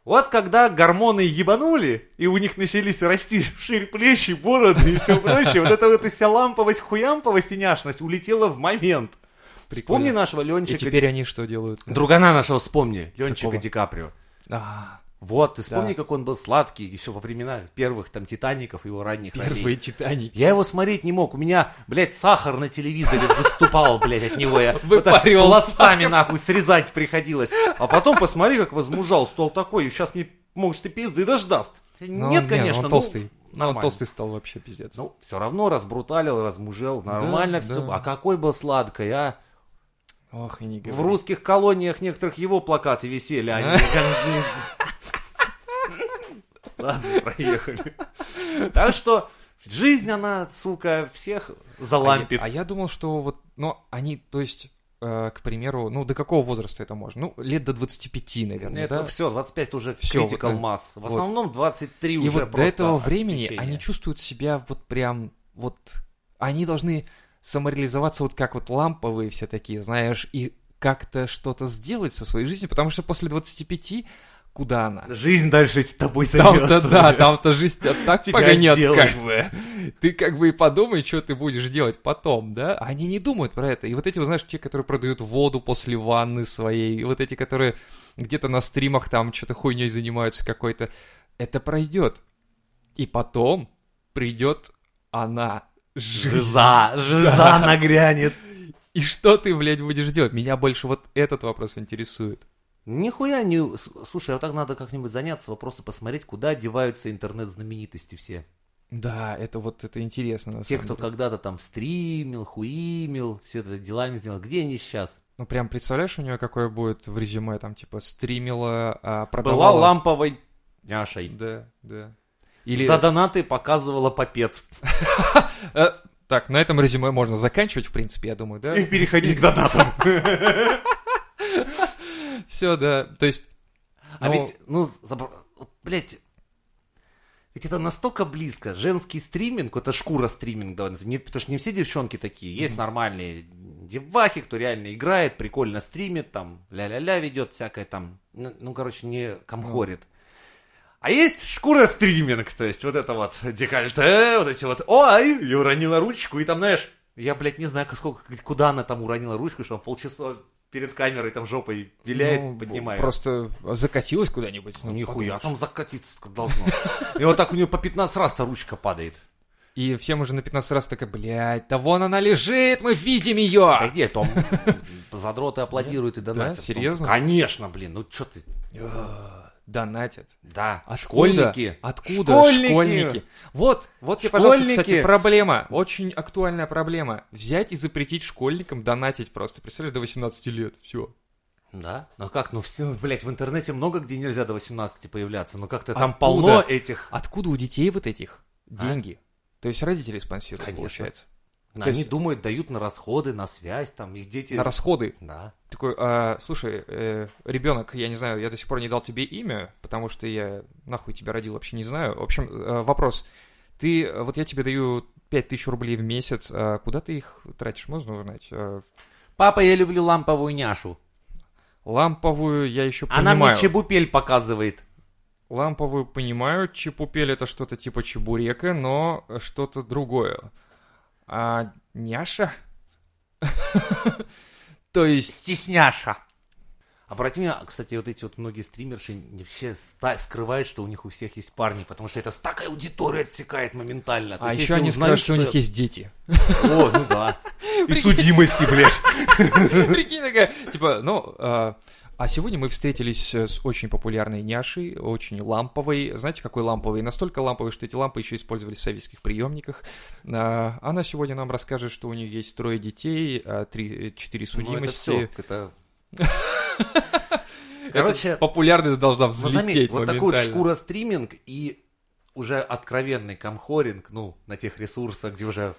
Вот когда гормоны ебанули, и у них начались расти шире плечи, бороды и все прочее, вот эта вот вся ламповость, хуямповость и няшность улетела в момент. Прикольно. Вспомни нашего И Ленчика. теперь они что делают? Другана нашего вспомни, Ленчика? Ди Каприо. А, Вот, ты вспомни, Да. как он был сладкий еще во времена первых там Титаников, его ранних первые ролей. Титаники. Я его смотреть не мог. У меня, блядь, сахар на телевизоре выступал, блядь, от него. Я вот так Выпаривал пластами, нахуй, срезать приходилось. А потом посмотри, как возмужал. Стол такой, сейчас мне, может, и пизды дождаст. Ну, Нет, не, конечно. он ну, толстый. Ну, он толстый стал вообще пиздец. Ну, все равно разбруталил, размужел. Нормально Да, все. да. А какой был сладкой, а? Ох, и не В говори. русских колониях некоторых его плакаты висели, а не... Ладно, проехали. Так что Жизнь, она, сука, всех А залампит. я, а я думал, что вот, ну, они, то есть, э, к примеру, ну, до какого возраста это можно? Ну, лет до 25, наверное, Это да? все, 25 уже Всё, critical вот, mass. В вот. основном 23 И уже вот до просто этого времени отсечение. они чувствуют себя вот прям, вот, они должны самореализоваться вот как вот ламповые все такие, знаешь, и как-то что-то сделать со своей жизнью, потому что после 25 куда она? Жизнь дальше с тобой Там-то займется. да, блядь. там-то жизнь тебя так погонят, сделает. как бы. Ты как бы и подумай, что ты будешь делать потом, да? Они не думают про это. И вот эти, вот, знаешь, те, которые продают воду после ванны своей, и вот эти, которые где-то на стримах там что-то хуйней занимаются какой-то, это пройдет. И потом придет она. Жиза, жиза нагрянет. И что ты, блядь, будешь делать? Меня больше вот этот вопрос интересует. Нихуя не... Слушай, а вот так надо как-нибудь заняться, вопросом посмотреть, куда деваются интернет-знаменитости все. Да, это вот это интересно, на Те, самом кто деле. когда-то там стримил, хуимил, все это делами занимался. Где они сейчас? Ну, прям представляешь, у нее какое будет в резюме, там, типа, стримила, а, Была продавала... ламповой няшей. Да, да. Или... За донаты показывала попец. Э, так, на этом резюме можно заканчивать, в принципе, я думаю, да? И переходить к донатам. Все, да. То есть... А ну, ведь, ну, вот, блядь, ведь это настолько близко. Женский стриминг, это шкура стриминг, давай. Не- потому что не все девчонки такие. Есть нормальные девахи, кто реально играет, прикольно стримит, там, ля-ля-ля ведет, всякое там, ну, ну, короче, не комхорит. А есть шкура стриминг, то есть вот это вот декольте, вот эти вот, ой, я уронила ручку, и там, знаешь, я, блядь, не знаю, сколько, куда она там уронила ручку, что полчаса перед камерой там жопой виляет, ну, поднимает. Просто закатилась куда-нибудь. ну, Нихуя, подумаешь. там закатиться должно. И вот так у нее по 15 раз-то ручка падает. И всем уже на 15 раз такая, блядь, да вон она лежит, мы видим ее! Да где, там задроты аплодируют и донатят. серьезно? Ну, конечно, блин, ну что ты... Донатят. Да, Откуда? школьники. Откуда Школьники. школьники? Вот, вот тебе, пожалуйста, кстати, проблема. Очень актуальная проблема. Взять и запретить школьникам донатить просто. Представляешь, до 18 лет. Все. Да? Ну как, ну, все, блядь, в интернете много где нельзя до 18 появляться, но как-то там Откуда? полно этих... Откуда у детей вот этих деньги? То есть родители спонсируют, Конечно. получается. То Они есть- думают, дают на расходы, на связь, там, их дети... На расходы. Да. Такой, а, слушай, ребенок, я не знаю, я до сих пор не дал тебе имя, потому что я нахуй тебя родил, вообще не знаю. В общем, э, вопрос. Ты, э, вот я тебе даю 5000 рублей в месяц, а куда ты их тратишь, можно узнать? Э, Папа, я люблю ламповую няшу. Ламповую я еще Она понимаю. мне чебупель показывает. Ламповую понимаю, чепупель это что-то типа чебурека, но что-то другое. А няша? То есть... Стесняша. Обрати меня, кстати, вот эти вот многие стримерши не вообще скрывают, что у них у всех есть парни, потому что это с такой аудиторию отсекает моментально. А есть, еще они узнают, скажут, что у них есть дети. О, ну да. И судимости, блядь. Прикинь, такая, типа, ну, а, сегодня мы встретились э, с очень популярной няшей, очень ламповой. Знаете, какой ламповой? Настолько ламповой, что эти лампы еще использовались в советских приемниках. А, Она сегодня нам расскажет, что у нее есть трое детей, а, три, четыре Ну, это судимости. все. Это... Короче, Популярность должна ну, заметь, взлететь вот такой вот шкура стриминг и уже откровенный камхоринг, ну, на тех ресурсах, где уже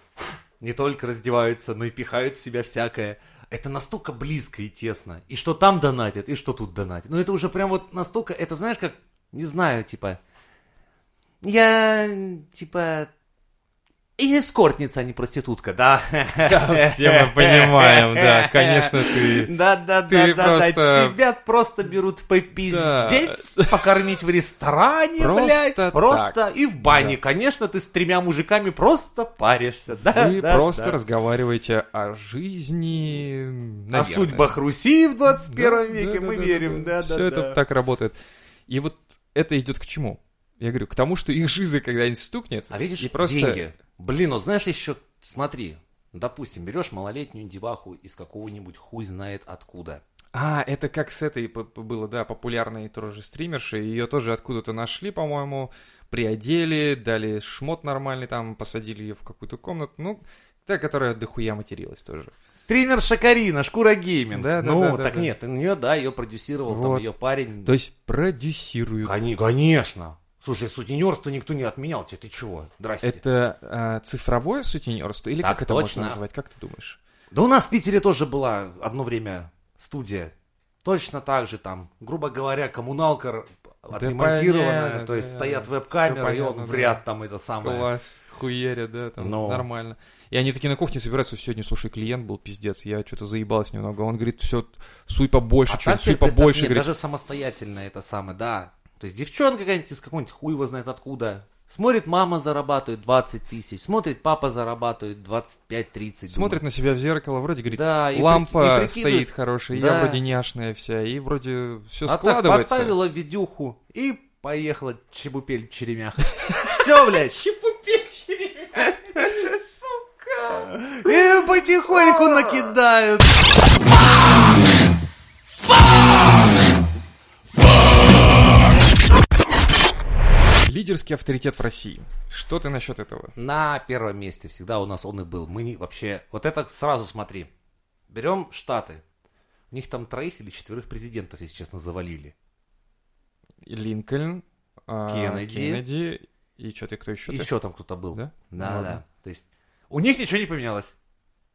не только раздеваются, но и пихают в себя всякое. Это настолько близко и тесно. И что там донатят, и что тут донатят. Ну, это уже прям вот настолько, это знаешь, как, не знаю, типа, я, типа, и эскортница, а не проститутка, да? Да, все мы понимаем, да, конечно, ты... Да, да, да, да, просто- да. Тебя просто берут попиздеть, покормить в ресторане, Просто блядь, так. просто и в бане. Конечно, ты с тремя мужиками просто паришься, да, Вы да, просто да. разговариваете о жизни, О наверное. судьбах Руси в 21 Да, веке да, мы да, верим, да, да, Все да. это так работает. И вот это идет к чему? Я говорю, к тому, что их жизнь когда-нибудь стукнет. А видишь, и просто... деньги. Блин, вот знаешь еще, смотри, допустим, берешь малолетнюю деваху из какого-нибудь хуй знает откуда. А, это как с этой было, да, популярной тоже стримершей. Ее тоже откуда-то нашли, по-моему, приодели, дали шмот нормальный, там, посадили ее в какую-то комнату. Ну, та, которая дохуя материлась тоже. Стример Шакарина, Шкура Гейминг. Да, да, ну, да, да, так да. нет, у нее, да, ее продюсировал там Вот. ее парень. То есть продюсируют. Кони- Конечно. Слушай, сутенерство никто не отменял, тебе ты чего? Здрасте. Это а, цифровое сутенерство или Так как это точно. можно назвать? Как ты думаешь? Да у нас в Питере тоже была одно время студия. Точно так же там, грубо говоря, коммуналка отремонтированная, понятно, то есть да. стоят веб-камеры, и он понятно, в да. ряд там это самое. Класс, хуярят, да, там Ну. нормально. И они такие на кухне собираются, сегодня, слушай, клиент был пиздец, я что-то заебалась немного. Он говорит, все, суй побольше, А что так суй побольше. нет, говорит, даже самостоятельно это самое, да. То есть девчонка какая-нибудь из какого-нибудь хуй его знает откуда. Смотрит, мама зарабатывает 20 тысяч, смотрит, папа зарабатывает 25-30. Смотрит на себя в зеркало, вроде говорит, Да, и лампа и стоит хорошая, я Да. вроде няшная вся, и вроде все А так складывается. поставила видюху и поехала чебупель черемях. Все, блядь. Сука! И потихоньку накидают. Лидерский авторитет в России. Что ты насчет этого? На первом месте всегда у нас он и был. Мы не вообще... Вот это сразу смотри. Берем Штаты. У них там троих или четверых президентов, если честно, завалили. Линкольн, а, Кеннеди. Кеннеди и что ты, кто еще? Еще там кто-то был. Да? Да, Ну да. То есть у них ничего не поменялось.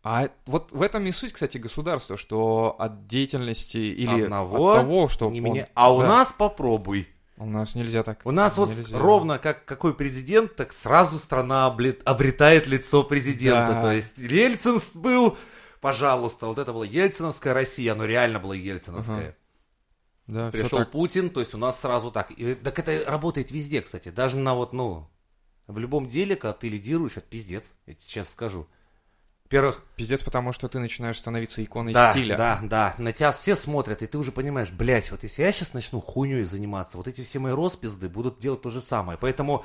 А вот в этом и суть, кстати, государства, что от деятельности или Одного от того, что не он- меня- А у да. нас попробуй. У нас нельзя так. У нас вот Нельзя. ровно как какой президент, так сразу страна обретает лицо президента. Да. То есть Ельцин был, пожалуйста, вот это была Ельциновская Россия, оно реально было Ельциновская. Да, всё Пришел так. Путин, то есть у нас сразу так. И, так это работает везде, кстати. Даже на вот, ну, в любом деле, когда ты лидируешь, это пиздец. Я тебе сейчас скажу. Во-первых, Пиздец, потому что ты начинаешь становиться иконой да, стиля. да, да, на тебя все смотрят, и ты уже понимаешь, блядь, вот если я сейчас начну хуйней заниматься, вот эти все мои роспизды будут делать то же самое. Поэтому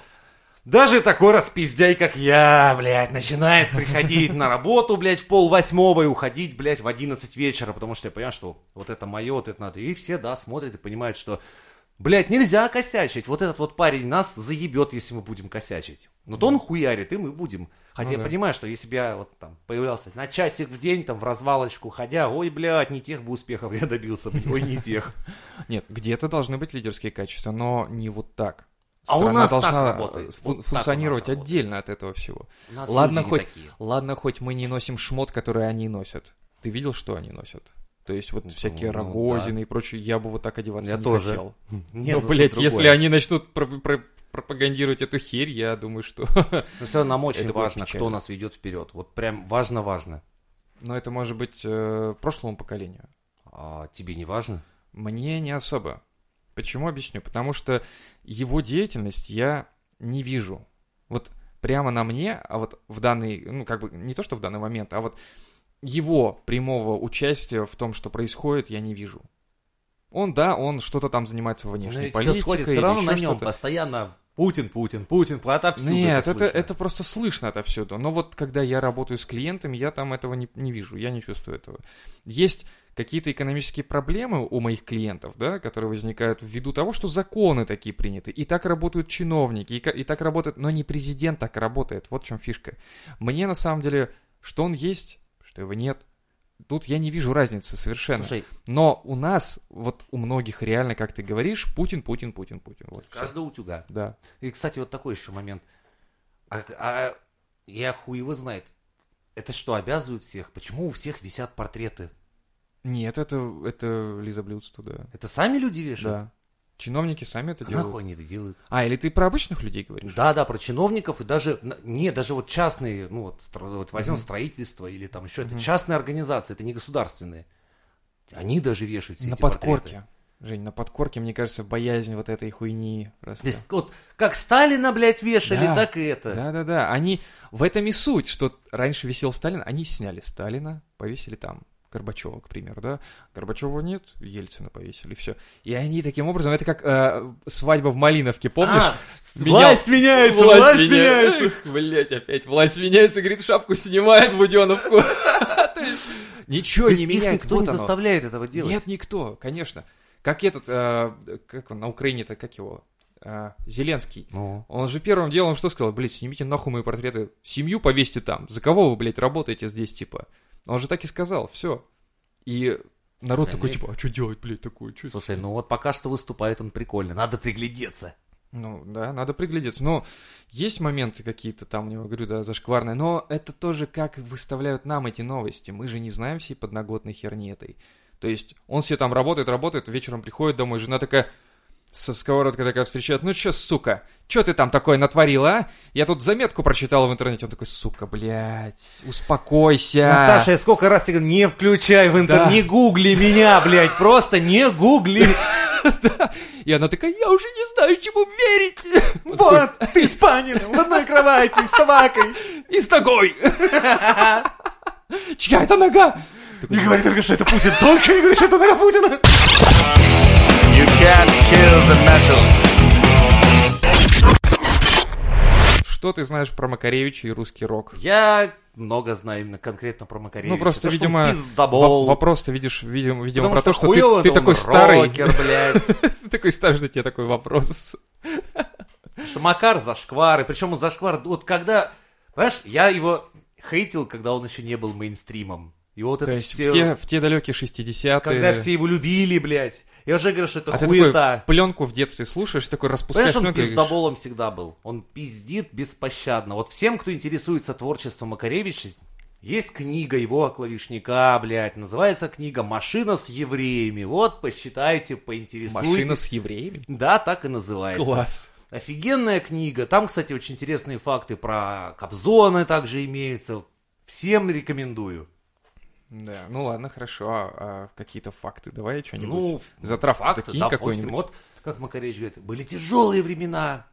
даже такой распиздяй, как я, блядь, начинает приходить на работу, блядь, в пол восьмого и уходить, блядь, в 11 вечера, потому что я понимаю, что вот это мое, вот это надо. И все, да, смотрят и понимают, что, блядь, нельзя косячить. Вот этот вот парень нас заебет, если мы будем косячить. Но то он хуярит, и мы будем. Хотя Ну я да. понимаю, что если бы я вот там появлялся на часик в день, там в развалочку ходя, ой, блядь, не тех бы успехов я добился, ой, не тех. Нет, где-то должны быть лидерские качества, но не вот так. А у нас так должна работает. Вот так функционировать работает. отдельно от этого всего. Ладно хоть, ладно, хоть мы не носим шмот, который они носят. Ты видел, что они носят? То есть вот всякие ну, Рогозины и прочее, я бы вот так одеваться Я не тоже. хотел. Не, ну, ну, блядь, если они начнут про- про- пропагандировать эту херь, я думаю, что... Но все равно нам очень важно, кто нас ведет вперед. Вот прям важно-важно. Но это может быть э, прошлому поколению. А тебе не важно? Мне не особо. Почему объясню? Потому что его деятельность я не вижу. Вот прямо на мне, а вот в данный, ну как бы не то, что в данный момент, а вот его прямого участия в том, что происходит, я не вижу. Он, да, он что-то там занимается внешней все политикой. сходится или все равно на нем. Постоянно Путин, Путин, Путин, отовсюду Нет, это, слышно. это просто слышно отовсюду. Но вот когда я работаю с клиентами, я там этого не, не вижу, я не чувствую этого. Есть какие-то экономические проблемы у моих клиентов, да, которые возникают ввиду того, что законы такие приняты. И так работают чиновники, и, и так работает, но не президент так работает. Вот в чем фишка. Мне на самом деле, что он есть, его нет, тут я не вижу разницы совершенно. Слушай, Но у нас, вот у многих реально, как ты говоришь, Путин, Путин, Путин, Путин. Вот с каждого утюга. Да. И, кстати, вот такой еще момент. А, а я хуй его знает. Это что, обязывают всех? Почему у всех висят портреты? Нет, это, это Лиза Блюдство, да. Это сами люди вешают? Да. Чиновники сами это А делают. нахуй они это делают? А, или ты про обычных людей говоришь? Да, да, про чиновников и даже, не, даже вот частные, ну вот, вот возьмем строительство или там еще, это частные организации, это не государственные. Они даже вешают на эти подкорке. портреты. Жень, на подкорке, мне кажется, боязнь вот этой хуйни растет. Здесь вот как Сталина, блядь, вешали, Да. так и это. Да-да-да, они... В этом и суть, что раньше висел Сталин, они сняли Сталина, повесили там Горбачева, к примеру, да? Горбачева нет, Ельцина повесили, все. И они таким образом, это как э, свадьба в Малиновке, помнишь? А, Менял- власть меняется, власть, меня- меняется. Блять, опять власть меняется, говорит, шапку снимает Буденовку. То есть ничего не меняется. никто не заставляет этого делать. Нет, никто, конечно. Как этот, э, как он на Украине-то, как его? Э, Зеленский. Ну, Он же первым делом что сказал? Блядь, снимите нахуй мои портреты, семью повесьте там. За кого вы, блядь, работаете здесь, типа? Он же так и сказал, все. И народ Слушай, такой, ну- типа, а что делать, блядь, такое? Чё слушай, ну вот пока что выступает он прикольно, надо приглядеться. Ну, да, надо приглядеться. Но есть моменты какие-то там у него, говорю, да, зашкварные. Но это тоже как выставляют нам эти новости. Мы же не знаем всей подноготной херни этой. То есть он все там работает, работает, вечером приходит домой, жена такая со сковородкой такая встречает, ну чё, сука, чё ты там такое натворила, а? Я тут заметку прочитал в интернете, он такой, сука, блядь, успокойся. Наташа, я сколько раз тебе говорю, не включай в интернет, Да. не гугли меня, блядь, просто не гугли. И она такая, я уже не знаю, чему верить. Вот, ты с Паниным в одной кровати с собакой. И с ногой. Чья это нога? Не говори только, что это Путин, только не говори, что это нога Путина. You can't kill the metal. Что ты знаешь про Макаревича и русский рок? Я много знаю именно конкретно про Макаревича. Ну, просто, То, что видимо, Вопрос ты видишь, видимо, видимо Потому про то, что что ты, ты такой старый. рокер, блядь. Ты такой старый, что тебе такой вопрос. Что Макар зашквар, и причем он зашквар, вот когда, понимаешь, я его хейтил, когда он еще не был мейнстримом. И вот То это есть все, в те, в те далекие 60-е... когда все его любили, блядь. Я уже говорю, что это А ты хуета. такой пленку в детстве слушаешь, такой распускаешь Понимаешь, он пленку говоришь, пиздоболом всегда был. Он пиздит беспощадно. Вот всем, кто интересуется творчеством Макаревича, есть книга его клавишника, блядь. Называется книга «Машина с евреями». Вот, посчитайте, поинтересуйтесь. машина с евреями? Да, так и называется. Класс. Офигенная книга. Там, кстати, очень интересные факты про Кобзона также имеются. Всем рекомендую. Да, ну ладно, хорошо. А, а какие-то факты давай что-нибудь. Ну, Затравку факты, такие допустим, какой-нибудь. Вот, как Макаревич говорит, были тяжелые времена.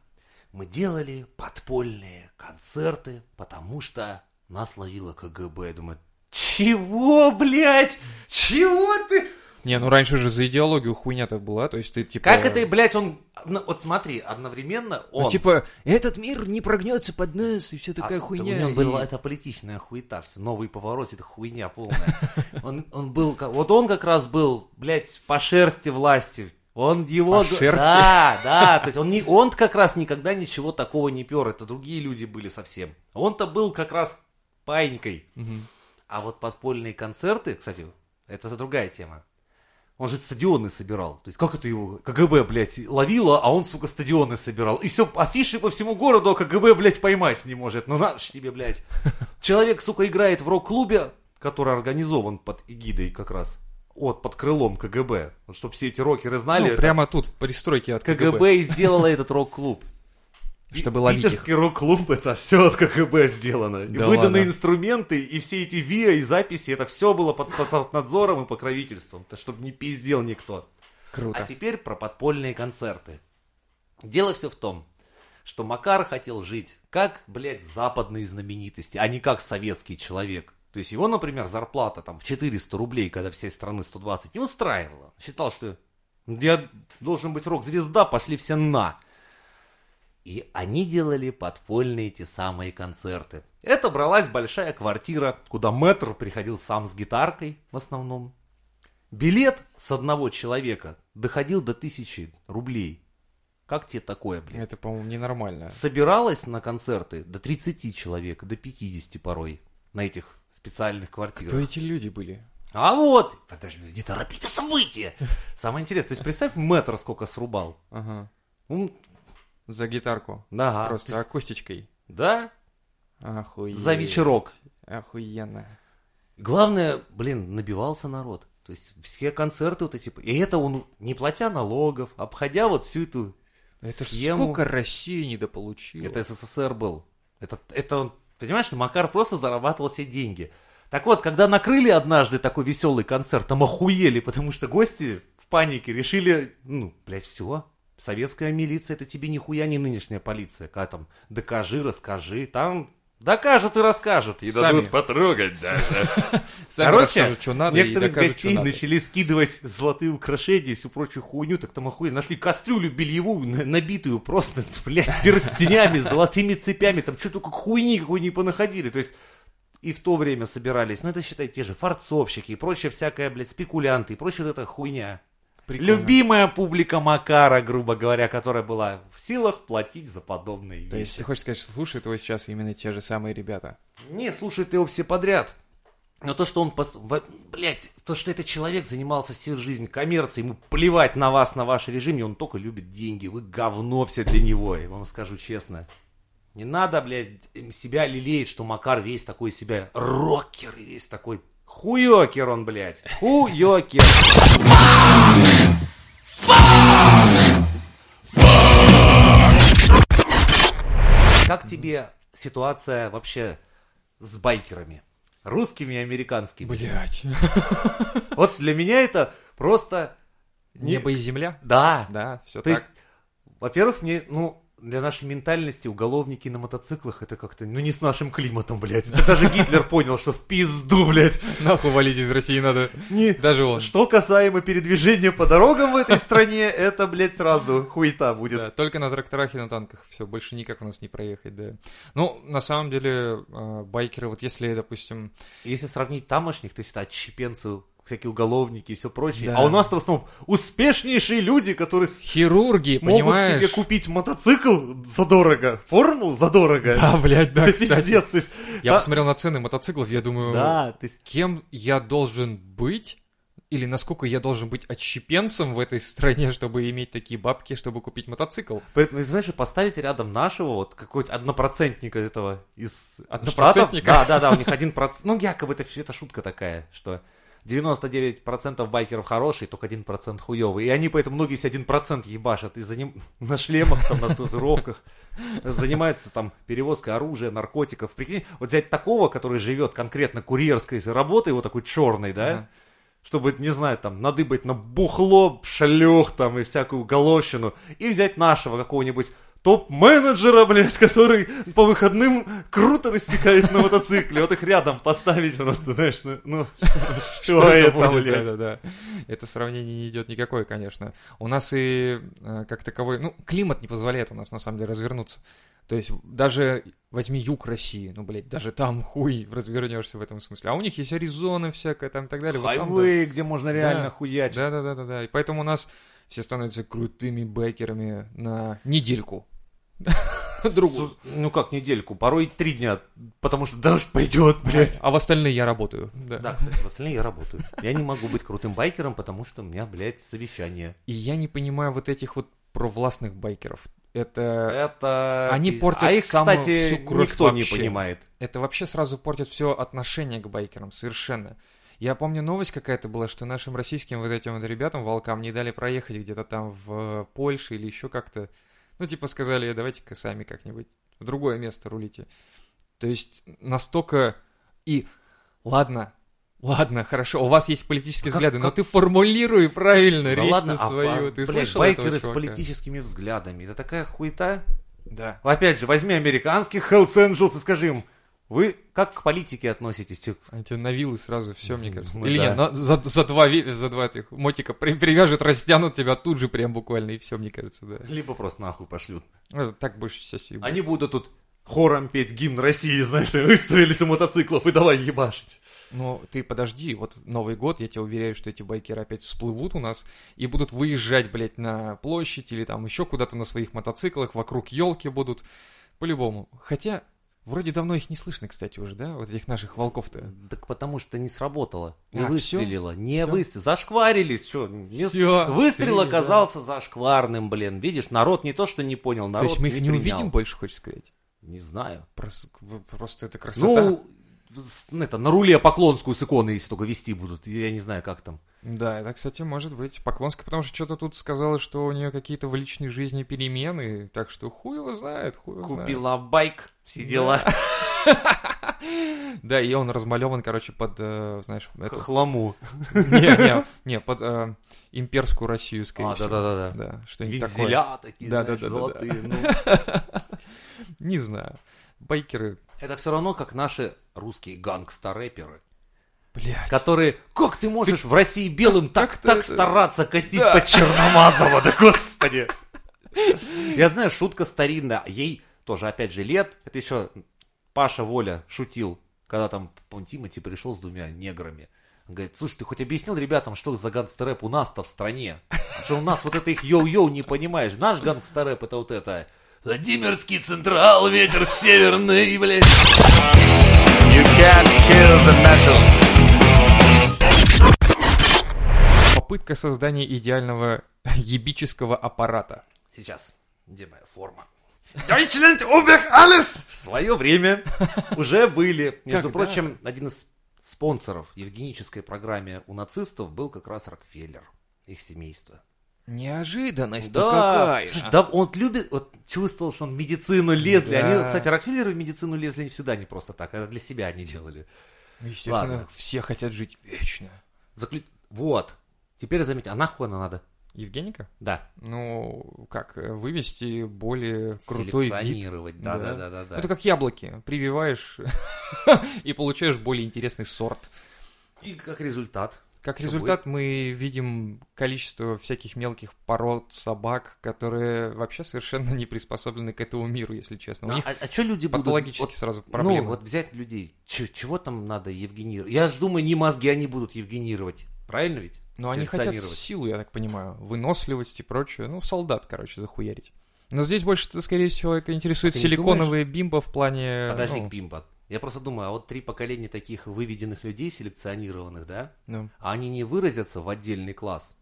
Мы делали подпольные концерты, потому что нас ловило КГБ. Я думаю, чего, блядь? Чего ты? Не, ну раньше же за идеологию хуйня-то была, то есть ты типа... Как это, блядь, он... ну, Вот смотри, одновременно он... Ну, типа, этот мир не прогнется под нас, и все такая А, хуйня. У него и- была это политичная хуета, все, новый поворот, это хуйня полная. Он, он был, вот он как раз был, блядь, по шерсти власти. Он его... По шерсти? Да, да, то есть он, не, он как раз никогда ничего такого не пер, это другие люди были совсем. Он-то был как раз паинькой. А вот подпольные концерты, кстати, это другая тема. Он же стадионы собирал. То есть как это его КГБ, блядь, ловило, а он, сука, стадионы собирал. И все, афиши по всему городу, а КГБ, блядь, поймать не может. Ну надо ж тебе, блядь. Человек, сука, играет в рок-клубе, который организован под эгидой как раз. От, под крылом КГБ. Вот, чтобы все эти рокеры знали, Ну, это прямо тут, пристройки от КГБ. КГБ и сделала этот рок-клуб. Чтобы ловить их. Питерский рок-клуб, это все от КГБ сделано. Да Выданы ладно. инструменты, и все эти ВИА и записи, это все было под, под- под надзором и покровительством, то чтобы не пиздел никто. Круто. А теперь про подпольные концерты. Дело все в том, что Макар хотел жить как, блядь, западные знаменитости, а не как советский человек. То есть его, например, зарплата там в 400 рублей, когда всей страны 120, не устраивала. Считал, что я должен быть рок-звезда, пошли все на. И они делали подпольные те самые концерты. Это бралась большая квартира, куда мэтр приходил сам с гитаркой в основном. Билет с одного человека доходил до тысячи рублей. Как тебе такое, блин? Это, по-моему, ненормально. Собиралось на концерты до 30 человек, до 50 порой на этих специальных квартирах. Кто эти люди были? А вот, подожди, не торопитесь события. Самое интересное, то есть представь, мэтр сколько срубал. Ага. Ну, За гитарку. да, Просто акустичкой. да, Охуеть. за вечерок. Охуенно. Главное, блин, набивался народ. То есть все концерты вот эти. И это он, не платя налогов, обходя вот всю эту Это схему. сколько Россия недополучила. Это СССР был. Это, это он, понимаешь, Макар просто зарабатывал все деньги. Так вот, когда накрыли однажды такой веселый концерт, там охуели, потому что гости в панике решили, ну, блядь, все. Советская милиция, это тебе нихуя не нынешняя полиция. Когда там докажи, расскажи, там докажут и расскажут. И Сами. дадут потрогать даже. Короче, некоторые из гостей начали скидывать золотые украшения и всю прочую хуйню, так там охуенно. Нашли кастрюлю бельевую, на- набитую просто, блядь, перстенями, золотыми цепями, там что только хуйни какой не понаходили. То есть и в то время собирались, ну это, считай, те же фарцовщики и прочая всякая, блядь, спекулянты и прочая вот эта хуйня. Прикольно. Любимая публика Макара, грубо говоря, которая была в силах платить за подобные вещи. То есть ты хочешь сказать, что слушают его сейчас именно те же самые ребята? Не, слушают его все подряд. Но то, что он, пос... блять, то, что этот человек занимался всю жизнь коммерцией, ему плевать на вас, на ваш режим, и он только любит деньги, вы говно все для него, я вам скажу честно. Не надо, блядь, себя лелеять, что Макар весь такой себя рокер и весь такой хуёкер он, блядь, хуёкер. Как тебе ситуация вообще с байкерами? Русскими и американскими? Блять. Вот для меня это просто... не- Небо и земля? Да. Да, все То так. есть, во-первых, мне, ну, для нашей ментальности уголовники на мотоциклах это как-то, ну, не с нашим климатом, блядь. Даже Гитлер понял, что в пизду, блядь. Нахуй валить из России надо. Не... Даже он. Что касаемо передвижения по дорогам в этой стране, это, блядь, сразу хуета будет. Да, только на тракторах и на танках. Все, больше никак у нас не проехать, да. Ну, на самом деле, э, байкеры, вот если, допустим, Если сравнить тамошних, то есть это отщепенцы, всякие уголовники и все прочее. Да. А у нас-то в основном успешнейшие люди, которые хирурги, могут понимаешь? себе купить мотоцикл задорого, форму задорого. Да, блядь, да, это кстати. пиздец. То есть, Я да, посмотрел на цены мотоциклов, я думаю, да, то есть кем я должен быть, или насколько я должен быть отщепенцем в этой стране, чтобы иметь такие бабки, чтобы купить мотоцикл. Поэтому, знаешь, поставить рядом нашего, вот какого-то однопроцентника этого из Однопроцентника? Штатов. Да, да, да, у них один процент. Ну, якобы это, всё- это шутка такая, что 99% байкеров хорошие, только 1% хуёвый. И они поэтому многие себе 1% ебашат и за ним на шлемах, там, на татуировках. Занимаются там перевозкой оружия, наркотиков. Прикинь, вот взять такого, который живет конкретно курьерской работой, вот такой черный, да, чтобы, не знаю, там, надыбать на бухло, шлёх там и всякую головщину, и взять нашего какого-нибудь топ-менеджера, блядь, который по выходным круто рассекает на мотоцикле, вот их рядом поставить просто, знаешь, ну, ну что это, будет, блядь? Да-да-да. Это сравнение не идет никакое, конечно. У нас и э, как таковой, ну, климат не позволяет у нас, на самом деле, развернуться. То есть даже возьми юг России, ну, блядь, даже там хуй развернешься в этом смысле. А у них есть Аризона всякая там и так далее. Вот там, да. Хайвей, где можно реально Да. хуячить. Да, да, да, да, да. И поэтому у нас все становятся крутыми байкерами на недельку. Другую. Ну как недельку, порой три дня, потому что дождь пойдет, блядь. А в остальные я работаю. Да. Да, кстати, в остальные я работаю. Я не могу быть крутым байкером, потому что у меня, блядь, совещание. И я не понимаю вот этих вот провластных байкеров. Это, Это... Они портят А их, самую кстати, всю кровь никто не вообще. понимает. это вообще сразу портит все отношение к байкерам, совершенно. Я помню, новость какая-то была, что нашим российским вот этим вот ребятам, волкам, не дали проехать где-то там в Польше или еще как-то. Ну, типа сказали, давайте-ка сами как-нибудь в другое место рулите. То есть настолько... И ладно, ладно, хорошо, у вас есть политические Как- взгляды, но как- ты формулируй правильно Да речь ладно, на а, свою. а, ты блядь, слышал байкеры с политическими взглядами. Это такая хуета. Да. Опять же, возьми американских Hells Angels и скажи им, вы как к политике относитесь? Те- Они тебя на вилы сразу, все, мне кажется. Ну Или да. нет, на- за, за два, за два этих мотика при- привяжут, растянут тебя тут же прям буквально, и все, мне кажется, да. Либо просто нахуй пошлют. Ну, так больше будет. Они будут тут хором петь гимн России, знаешь, выстроились у мотоциклов и давай ебашить. Но ты подожди, вот Новый год, я тебе уверяю, что эти байкеры опять всплывут у нас и будут выезжать, блядь, на площадь или там еще куда-то на своих мотоциклах, вокруг елки будут, по-любому. Хотя, вроде давно их не слышно, кстати, уже, да, вот этих наших волков-то. Так потому что не сработало. Не А, выстрелило. Не Всё? выстрелило. Зашкварились. Что? Всё, Выстрел слили, да. оказался зашкварным, блин. Видишь, народ не то, что не понял, То народ есть мы их не принял. увидим больше, хочешь сказать? Не знаю. Просто, просто это красота. Ну, это, на руле Поклонскую с иконой, если только вести будут. Я не знаю, как там. Да, это, кстати, может быть. Поклонская, потому что что-то тут сказала, что у нее какие-то в личной жизни перемены, так что хуй его знает, хуй его знает. Купила байк, все дела. Да, и он размалеван, короче, под, э, знаешь, хламу. Не, не, не, под э, имперскую Россию, скорее А, всего. да-да-да. Да, что-нибудь такое. Вензеля такие, Да, знаешь, золотые. ну. Не знаю. Байкеры, Это все равно, как наши русские гангстер-рэперы, блядь. которые... Как ты можешь в России белым так, так это- стараться косить Да. под Черномазова, да господи! Я знаю, шутка старинная, ей тоже, опять же, лет, это еще Паша Воля шутил, когда там, по Тимати пришел с двумя неграми. Он говорит, слушай, ты хоть объяснил ребятам, что за гангстер-рэп у нас-то в стране? Что у нас вот это их йоу-йоу не понимаешь. Наш гангстер-рэп это вот это... Владимирский Централ, ветер северный, блядь. You can't kill the metal. Попытка создания идеального ебического аппарата. Сейчас. Где моя форма? Deutschland über alles! В свое время уже были. Между Когда? прочим, один из спонсоров евгенической программе у нацистов был как раз Рокфеллер, их семейство. Неожиданность Да, какая! слушай, да, он любит, вот чувствовал, что он в медицину лезли. Да. Они, кстати, Рокфеллеры в медицину лезли не всегда не просто так, а для себя они делали. Естественно, Ладно. все хотят жить вечно. Заклю- Вот. Теперь заметьте, а нахуй она надо? Евгеника? Да. Ну, как, э, вывести более крутой. Селекционировать. Да, да, Да. да. Это как яблоки. Прививаешь и получаешь более интересный сорт. И как результат. Как результат, мы видим количество всяких мелких пород собак, которые вообще совершенно не приспособлены к этому миру, если честно. У Ну, них а, что люди будут... патологически вот, сразу Ну, проблемы. вот взять людей, чё- чего там надо евгенировать? Я же думаю, не мозги они будут евгенировать. Правильно ведь? Но они хотят силу, я так понимаю, выносливость и прочее. Ну, солдат, короче, захуярить. Но здесь больше, скорее всего, интересует не силиконовые бимбо в плане... Подожди, ну, Пимпа. Я просто думаю, а вот три поколения таких выведенных людей, селекционированных, да? ну, А они не выразятся в отдельный класс,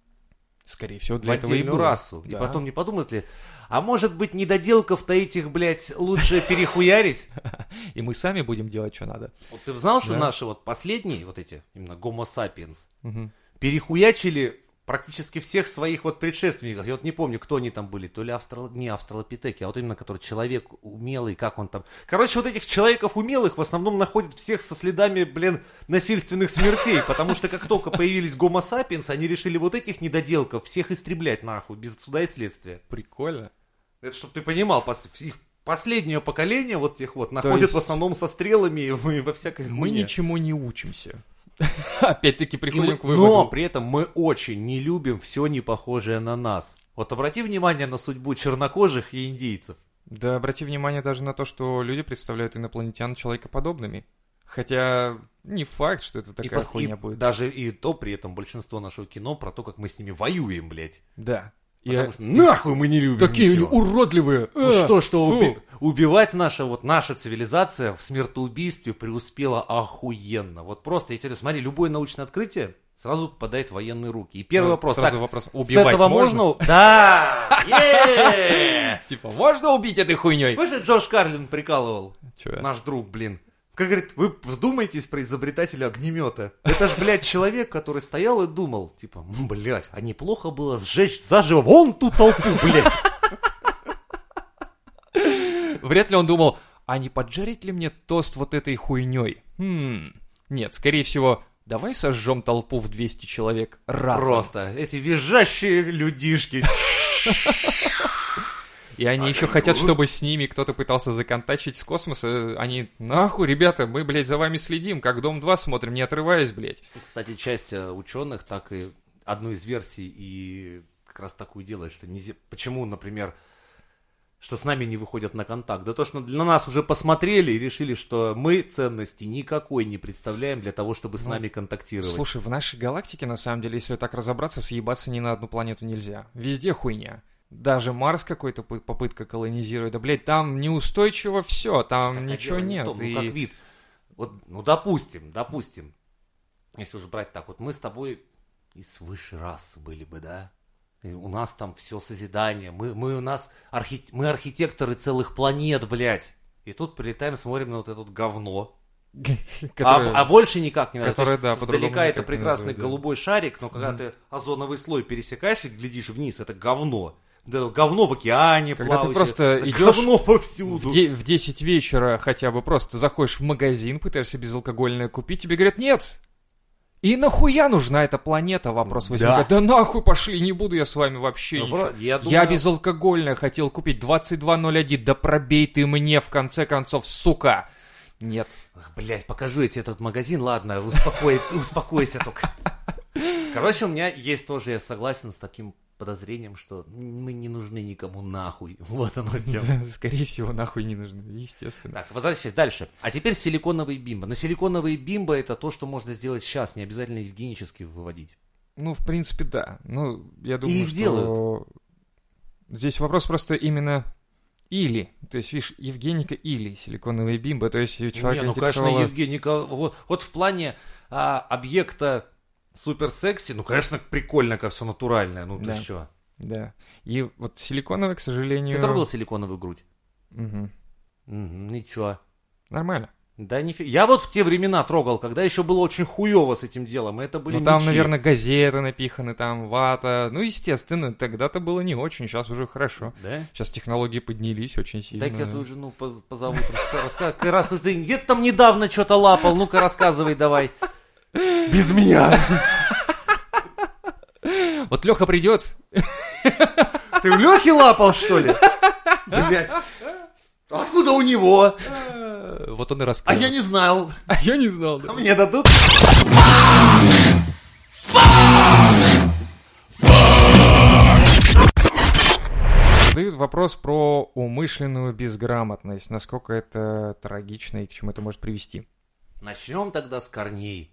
скорее всего, в для этого и было. расу. И Да. потом не подумают ли, а может быть, недоделков-то этих, блядь, лучше перехуярить? И мы сами будем делать, что надо. Вот ты знал, что Да. наши вот последние, вот эти, именно Homo sapiens, Мгм. перехуячили практически всех своих вот предшественников. Я вот не помню, кто они там были. То ли австрал... не австралопитеки, а вот именно который человек умелый, как он там. Короче, вот этих человеков умелых в основном находят всех со следами, блин, насильственных смертей. Потому что как только появились гомо сапиенс, они решили вот этих недоделков всех истреблять нахуй, без суда и следствия. Прикольно. Это чтобы ты понимал, их последнее поколение вот тех вот находят есть в основном со стрелами и во во всякой Мы хуйне. ничему не учимся. Опять-таки приходим к выводу. Но при этом мы очень не любим все не похожее на нас. Вот обрати внимание на судьбу чернокожих и индейцев. Да обрати внимание даже на то, что люди представляют инопланетян человекоподобными. Хотя не факт, что это такая и, пос- хуйня и будет. даже и то при этом большинство нашего кино про то, как мы с ними воюем, блядь. Да. Потому что нахуй мы не любим Такие они ничего. уродливые. Ну а, что, что фу. Уби- убивать наша, вот наша цивилизация в смертоубийстве преуспела охуенно. Вот просто, я тебе смотри, любое научное открытие сразу попадает в военные руки. И первый Ну, вопрос, Сразу так, вопрос. с Убивать этого можно? можно? Да! Типа, можно убить этой хуйней? Помнишь, Джордж Карлин прикалывал? Наш друг, блин. Как говорит, вы вздумаетесь про изобретателя огнемета. Это ж, блядь, человек, который стоял и думал, типа, «М, блядь, а неплохо было сжечь заживо вон ту толпу, блядь. Вряд ли он думал, а не поджарить ли мне тост вот этой хуйней? Хм, нет, скорее всего, давай сожжем толпу в 200 человек разом. Просто эти визжащие людишки. И они еще хотят, чтобы с ними кто-то пытался законтачить с космоса. Они, нахуй, ребята, мы, блядь, за вами следим, как Дом-2 смотрим, не отрываясь, блядь. Кстати, часть э, ученых так и одну из версий и как раз такую делает, что нельзя... Почему, например, что с нами не выходят на контакт? Да то, что на нас уже посмотрели и решили, что мы ценности никакой не представляем для того, чтобы с Ну, нами контактировать. Слушай, в нашей галактике, на самом деле, если так разобраться, съебаться ни на одну планету нельзя. Везде хуйня. Даже Марс какой-то пы- попытка колонизировать. Да, блядь, там неустойчиво все, там Так, а ничего дело не нет. том, и- Ну, как вид. Вот, ну, допустим, допустим, если уже брать так, вот мы с тобой из высшей расы были бы, да? И у нас там все созидание, мы, мы у нас архи- мы архитекторы целых планет, блядь. И тут прилетаем, смотрим на вот это говно. которое- А, а больше никак не надо. То которое, да, Издалека это прекрасный да. голубой шарик, но когда ты озоновый слой пересекаешь и глядишь вниз, это говно. Да, говно в океане Когда ты плавающее, просто это идешь говно повсюду. В, де- в 10 вечера хотя бы просто заходишь в магазин, пытаешься безалкогольное купить, тебе говорят, нет. И нахуя нужна эта планета? Вопрос возникает. Да нахуй пошли, не буду я с вами вообще Ну, ничего. я Я думаю- безалкогольное хотел купить 22.01, да пробей ты мне в конце концов, сука. Нет. Ах, Блядь, покажу я тебе этот магазин, ладно, успокой, успокойся только. Короче, у меня есть тоже, я согласен с таким подозрением, что мы не нужны никому нахуй. Вот оно чем. Да, Скорее всего, нахуй не нужно, естественно. Так, возвращаясь дальше. А теперь силиконовые бимбо. Но силиконовые бимбо это то, что можно сделать сейчас, не обязательно евгенически выводить. Ну, в принципе, да. Ну, я думаю, их что... делают. Здесь вопрос просто именно или. То есть, видишь, Евгеника или силиконовые бимбо. То есть, человек не, ну, конечно, Евгеника, вот, вот в плане а, объекта супер секси. Ну, конечно, прикольно, как все натуральное. Ну, ты Да. что? Да. И вот силиконовый, к сожалению... Ты трогал силиконовую грудь? Мгм. Мгм, ничего. Нормально. Да нифига. Я вот в те времена трогал, когда еще было очень хуево с этим делом. и Это были Ну там, мечи. наверное, газеты напиханы, там вата. Ну, естественно, тогда-то было не очень, сейчас уже хорошо. Да? Сейчас технологии поднялись очень сильно. Дай-ка я твою жену поз- позову. как раз ты где-то там недавно что-то лапал. Ну-ка, рассказывай давай. Без меня. Вот Леха придет, Ты у Лехи лапал, что ли? Блять. Откуда у него? вот он и А расскажет. я не знал. А я не знал, да. А мне дадут? Задают вопрос про умышленную безграмотность. Насколько это трагично и к чему это может привести. Начнем тогда с корней.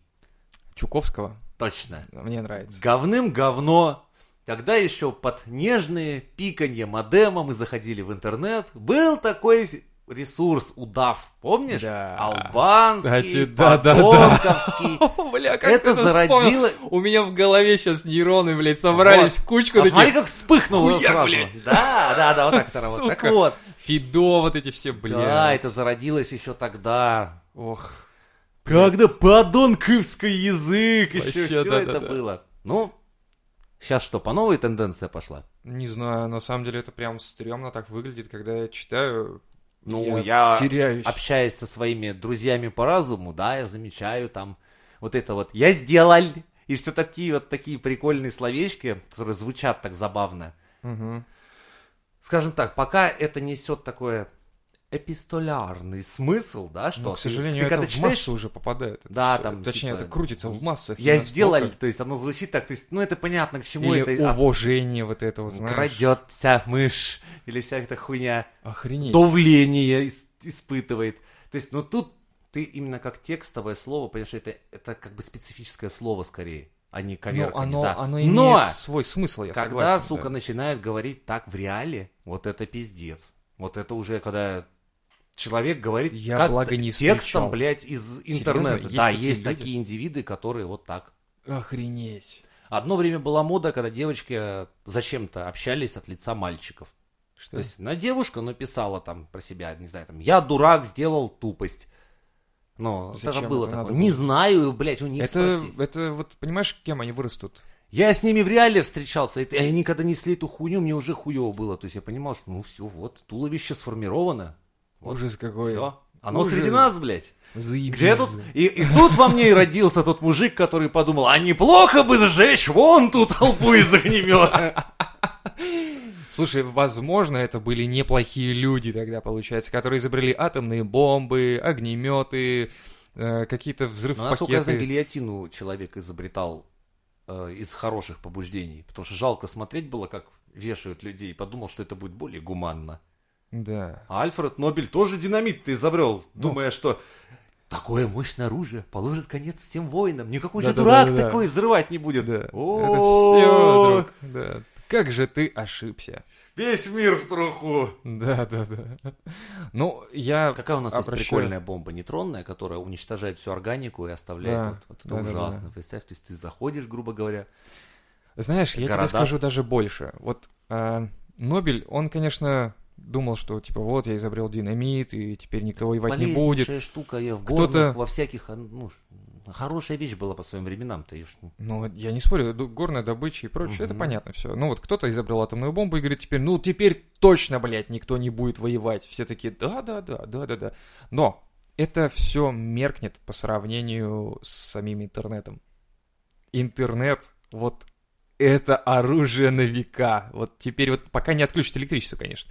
Чуковского? Точно. Мне нравится. Говным говно. Когда еще под нежные пиканье модема мы заходили в интернет, был такой ресурс удав, помнишь? Да. Албанский, Кстати, да, да, да. бля, как Это зародило... У меня в голове сейчас нейроны, блядь, собрались в кучку А смотри, как вспыхнуло сразу. блядь. Да, да, да, вот так работает. Так вот. Фидо, вот эти все, блядь. Да, это зародилось еще тогда. Ох. Когда подонковский язык, еще Вообще, все да-да-да. это было. Ну, сейчас что, по новой тенденция пошла? Не знаю, на самом деле это прям стрёмно так выглядит, когда я читаю. Ну, я, теряюсь. общаясь со своими друзьями по разуму, да, я замечаю там вот это вот «я сделал», и все такие вот такие прикольные словечки, которые звучат так забавно. Мгм. Скажем так, пока это несет такое эпистолярный смысл, да, что Но, к ты- сожалению, ты, это когда в читаешь, массу уже попадает. это Да, всё. там, Точнее, типа, это крутится в массах. я настолько- сделал, то есть оно звучит так, то есть, ну это понятно, к чему Или это, а, уважение вот это вот, знаешь. крадется мышь, или вся эта хуйня. Охренеть. давление ис- испытывает. То есть, ну тут ты именно как текстовое слово, понимаешь, это, это как бы специфическое слово скорее, а не Ну, коверканье, оно, да. оно имеет Но свой смысл, я когда, согласен. сука, да. начинают говорить так в реале, вот это пиздец. Вот это уже когда человек говорит Я, как благо, не текстом, встречал. блядь, из Серьезно? интернета. Есть да, такие есть люди? такие индивиды, которые вот так. Охренеть. Одно время была мода, когда девочки зачем-то общались от лица мальчиков. Что? То есть на девушка написала там про себя, не знаю, там, я дурак, сделал тупость. Но Зачем это было это такое. надо Не знаю, блядь, у них это, спроси. это вот, понимаешь, кем они вырастут? Я с ними в реале встречался, и они когда несли эту хуйню, мне уже хуево было. То есть я понимал, что ну все, вот, туловище сформировано. Вот, Ужас какой. Все. Оно Ужас. среди нас, блядь. Заебись. Где тут? И, и тут во мне и родился тот мужик, который подумал, а неплохо бы сжечь вон ту толпу из огнемета. Слушай, возможно, это были неплохие люди тогда, получается, которые изобрели атомные бомбы, огнеметы, э, какие-то Но насколько я взрыв-пакеты. знаю, гильотину человек изобретал э, из хороших побуждений. Потому что жалко смотреть было, как вешают людей. Подумал, что это будет более гуманно. Да. А Альфред Нобель тоже динамит-то изобрел, думая, что такое мощное оружие положит конец всем войнам. Никакой же Да-да-да-да-да. дурак такой взрывать не будет. Да. Это О, все, друг. Да. Как же ты ошибся. Весь мир в труху. Да, да, да. Ну, я Какая у нас есть обращаю- прикольная бомба нейтронная, которая уничтожает всю органику и оставляет Да, вот, вот это да-да-да-да. ужасно. Представь, то есть ты заходишь, грубо говоря. Знаешь, я города. тебе скажу даже больше. Вот а, Нобель, он, конечно, думал, что типа вот я изобрел динамит, и теперь никто воевать не будет. Штука, я в горных, во всяких, а, ну, хорошая вещь была по своим временам-то. и ж- Ну, я не спорю, горная добыча и прочее, это Мгм. понятно все. Ну вот кто-то изобрел атомную бомбу и говорит теперь, ну теперь точно, блядь, никто не будет воевать. Все такие, да-да-да, да-да-да. Но это все меркнет по сравнению с самим интернетом. Интернет, вот это оружие на века. Вот теперь вот пока не отключат электричество, конечно.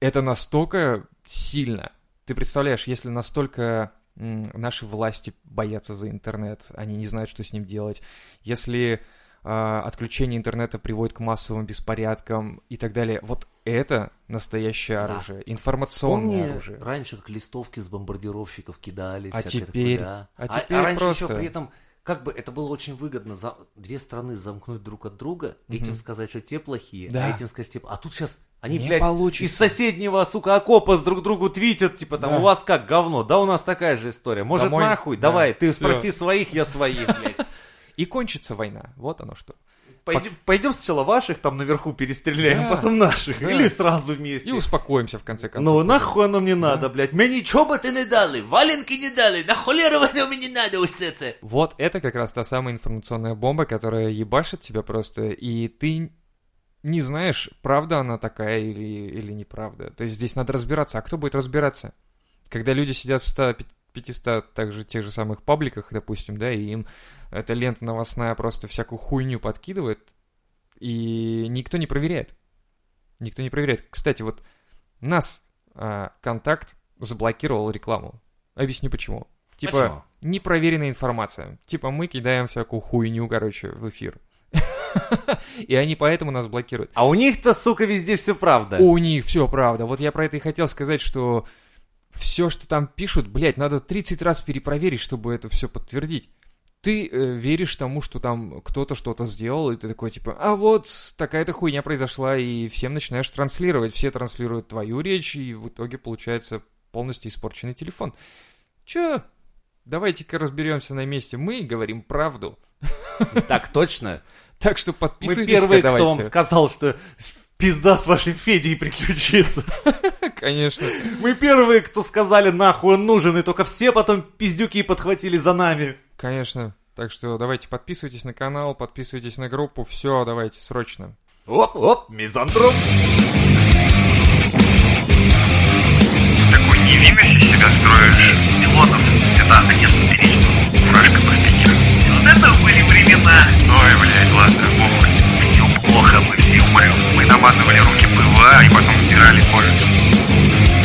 Это настолько сильно. Ты представляешь, если настолько наши власти боятся за интернет, они не знают, что с ним делать. Если а, отключение интернета приводит к массовым беспорядкам и так далее, вот это настоящее Да. оружие, информационное Помни, оружие. раньше как листовки с бомбардировщиков кидали. А теперь- такое, да. а теперь раньше просто- еще при этом, как бы это было очень выгодно, за две страны замкнуть друг от друга, этим сказать, что те плохие, Да. а этим сказать, типа, а тут сейчас они, Не блядь, получится. из соседнего, сука, окопа с друг другу твитят, типа, там, Да. у вас как, говно? Да у нас такая же история. Может, Домой? нахуй? Да, Давай, ты всё. спроси своих, я своих, блядь. И кончится война. Вот оно что. Пойдем, пойдем сначала ваших там наверху перестреляем, Да. потом наших. Да. Или сразу вместе. И успокоимся в конце концов. Ну нахуй оно мне надо, блядь. Мені чоботи не дали, валенки не дали, на холеру воно мені надо усе це. Вот это как раз та самая информационная бомба, которая ебашит тебя просто, и ты не знаешь, правда она такая или, или неправда. То есть здесь надо разбираться. А кто будет разбираться? Когда люди сидят в 100, 500 также тех же самых пабликах, допустим, да, и им эта лента новостная просто всякую хуйню подкидывает, и никто не проверяет. Никто не проверяет. Кстати, вот нас а, контакт заблокировал рекламу. Объясню почему. Типа, Почему? непроверенная информация. Типа, мы кидаем всякую хуйню, короче, в эфир. И они поэтому нас блокируют. А у них-то, сука, везде все правда. У них все правда. Вот я про это и хотел сказать, что все, что там пишут, блядь, надо 30 раз перепроверить, чтобы это все подтвердить. Ты э, веришь тому, что там кто-то что-то сделал, и ты такой, типа, а вот такая-то хуйня произошла, и всем начинаешь транслировать. Все транслируют твою речь, и в итоге получается полностью испорченный телефон. Че? Давайте-ка разберемся на месте. Мы говорим правду. Так точно. Так что Мы подписывайтесь. первые, давайте. кто вам сказал, что пизда с вашим Федей приключится. Конечно. Мы первые, кто сказали, нахуй он нужен, и только все потом пиздюки подхватили за нами. Конечно. Так что давайте подписывайтесь на канал, подписывайтесь на группу, все, давайте, срочно. Оп-оп, мизантроп. Такой невинность из себя строишь, пилотов, это конец перечного, фуражка по спине. Вот это были времена. Ой, блядь, ладно, бог плохо, мы все умрем. Мы намазывали руки пыла и потом стирали кожу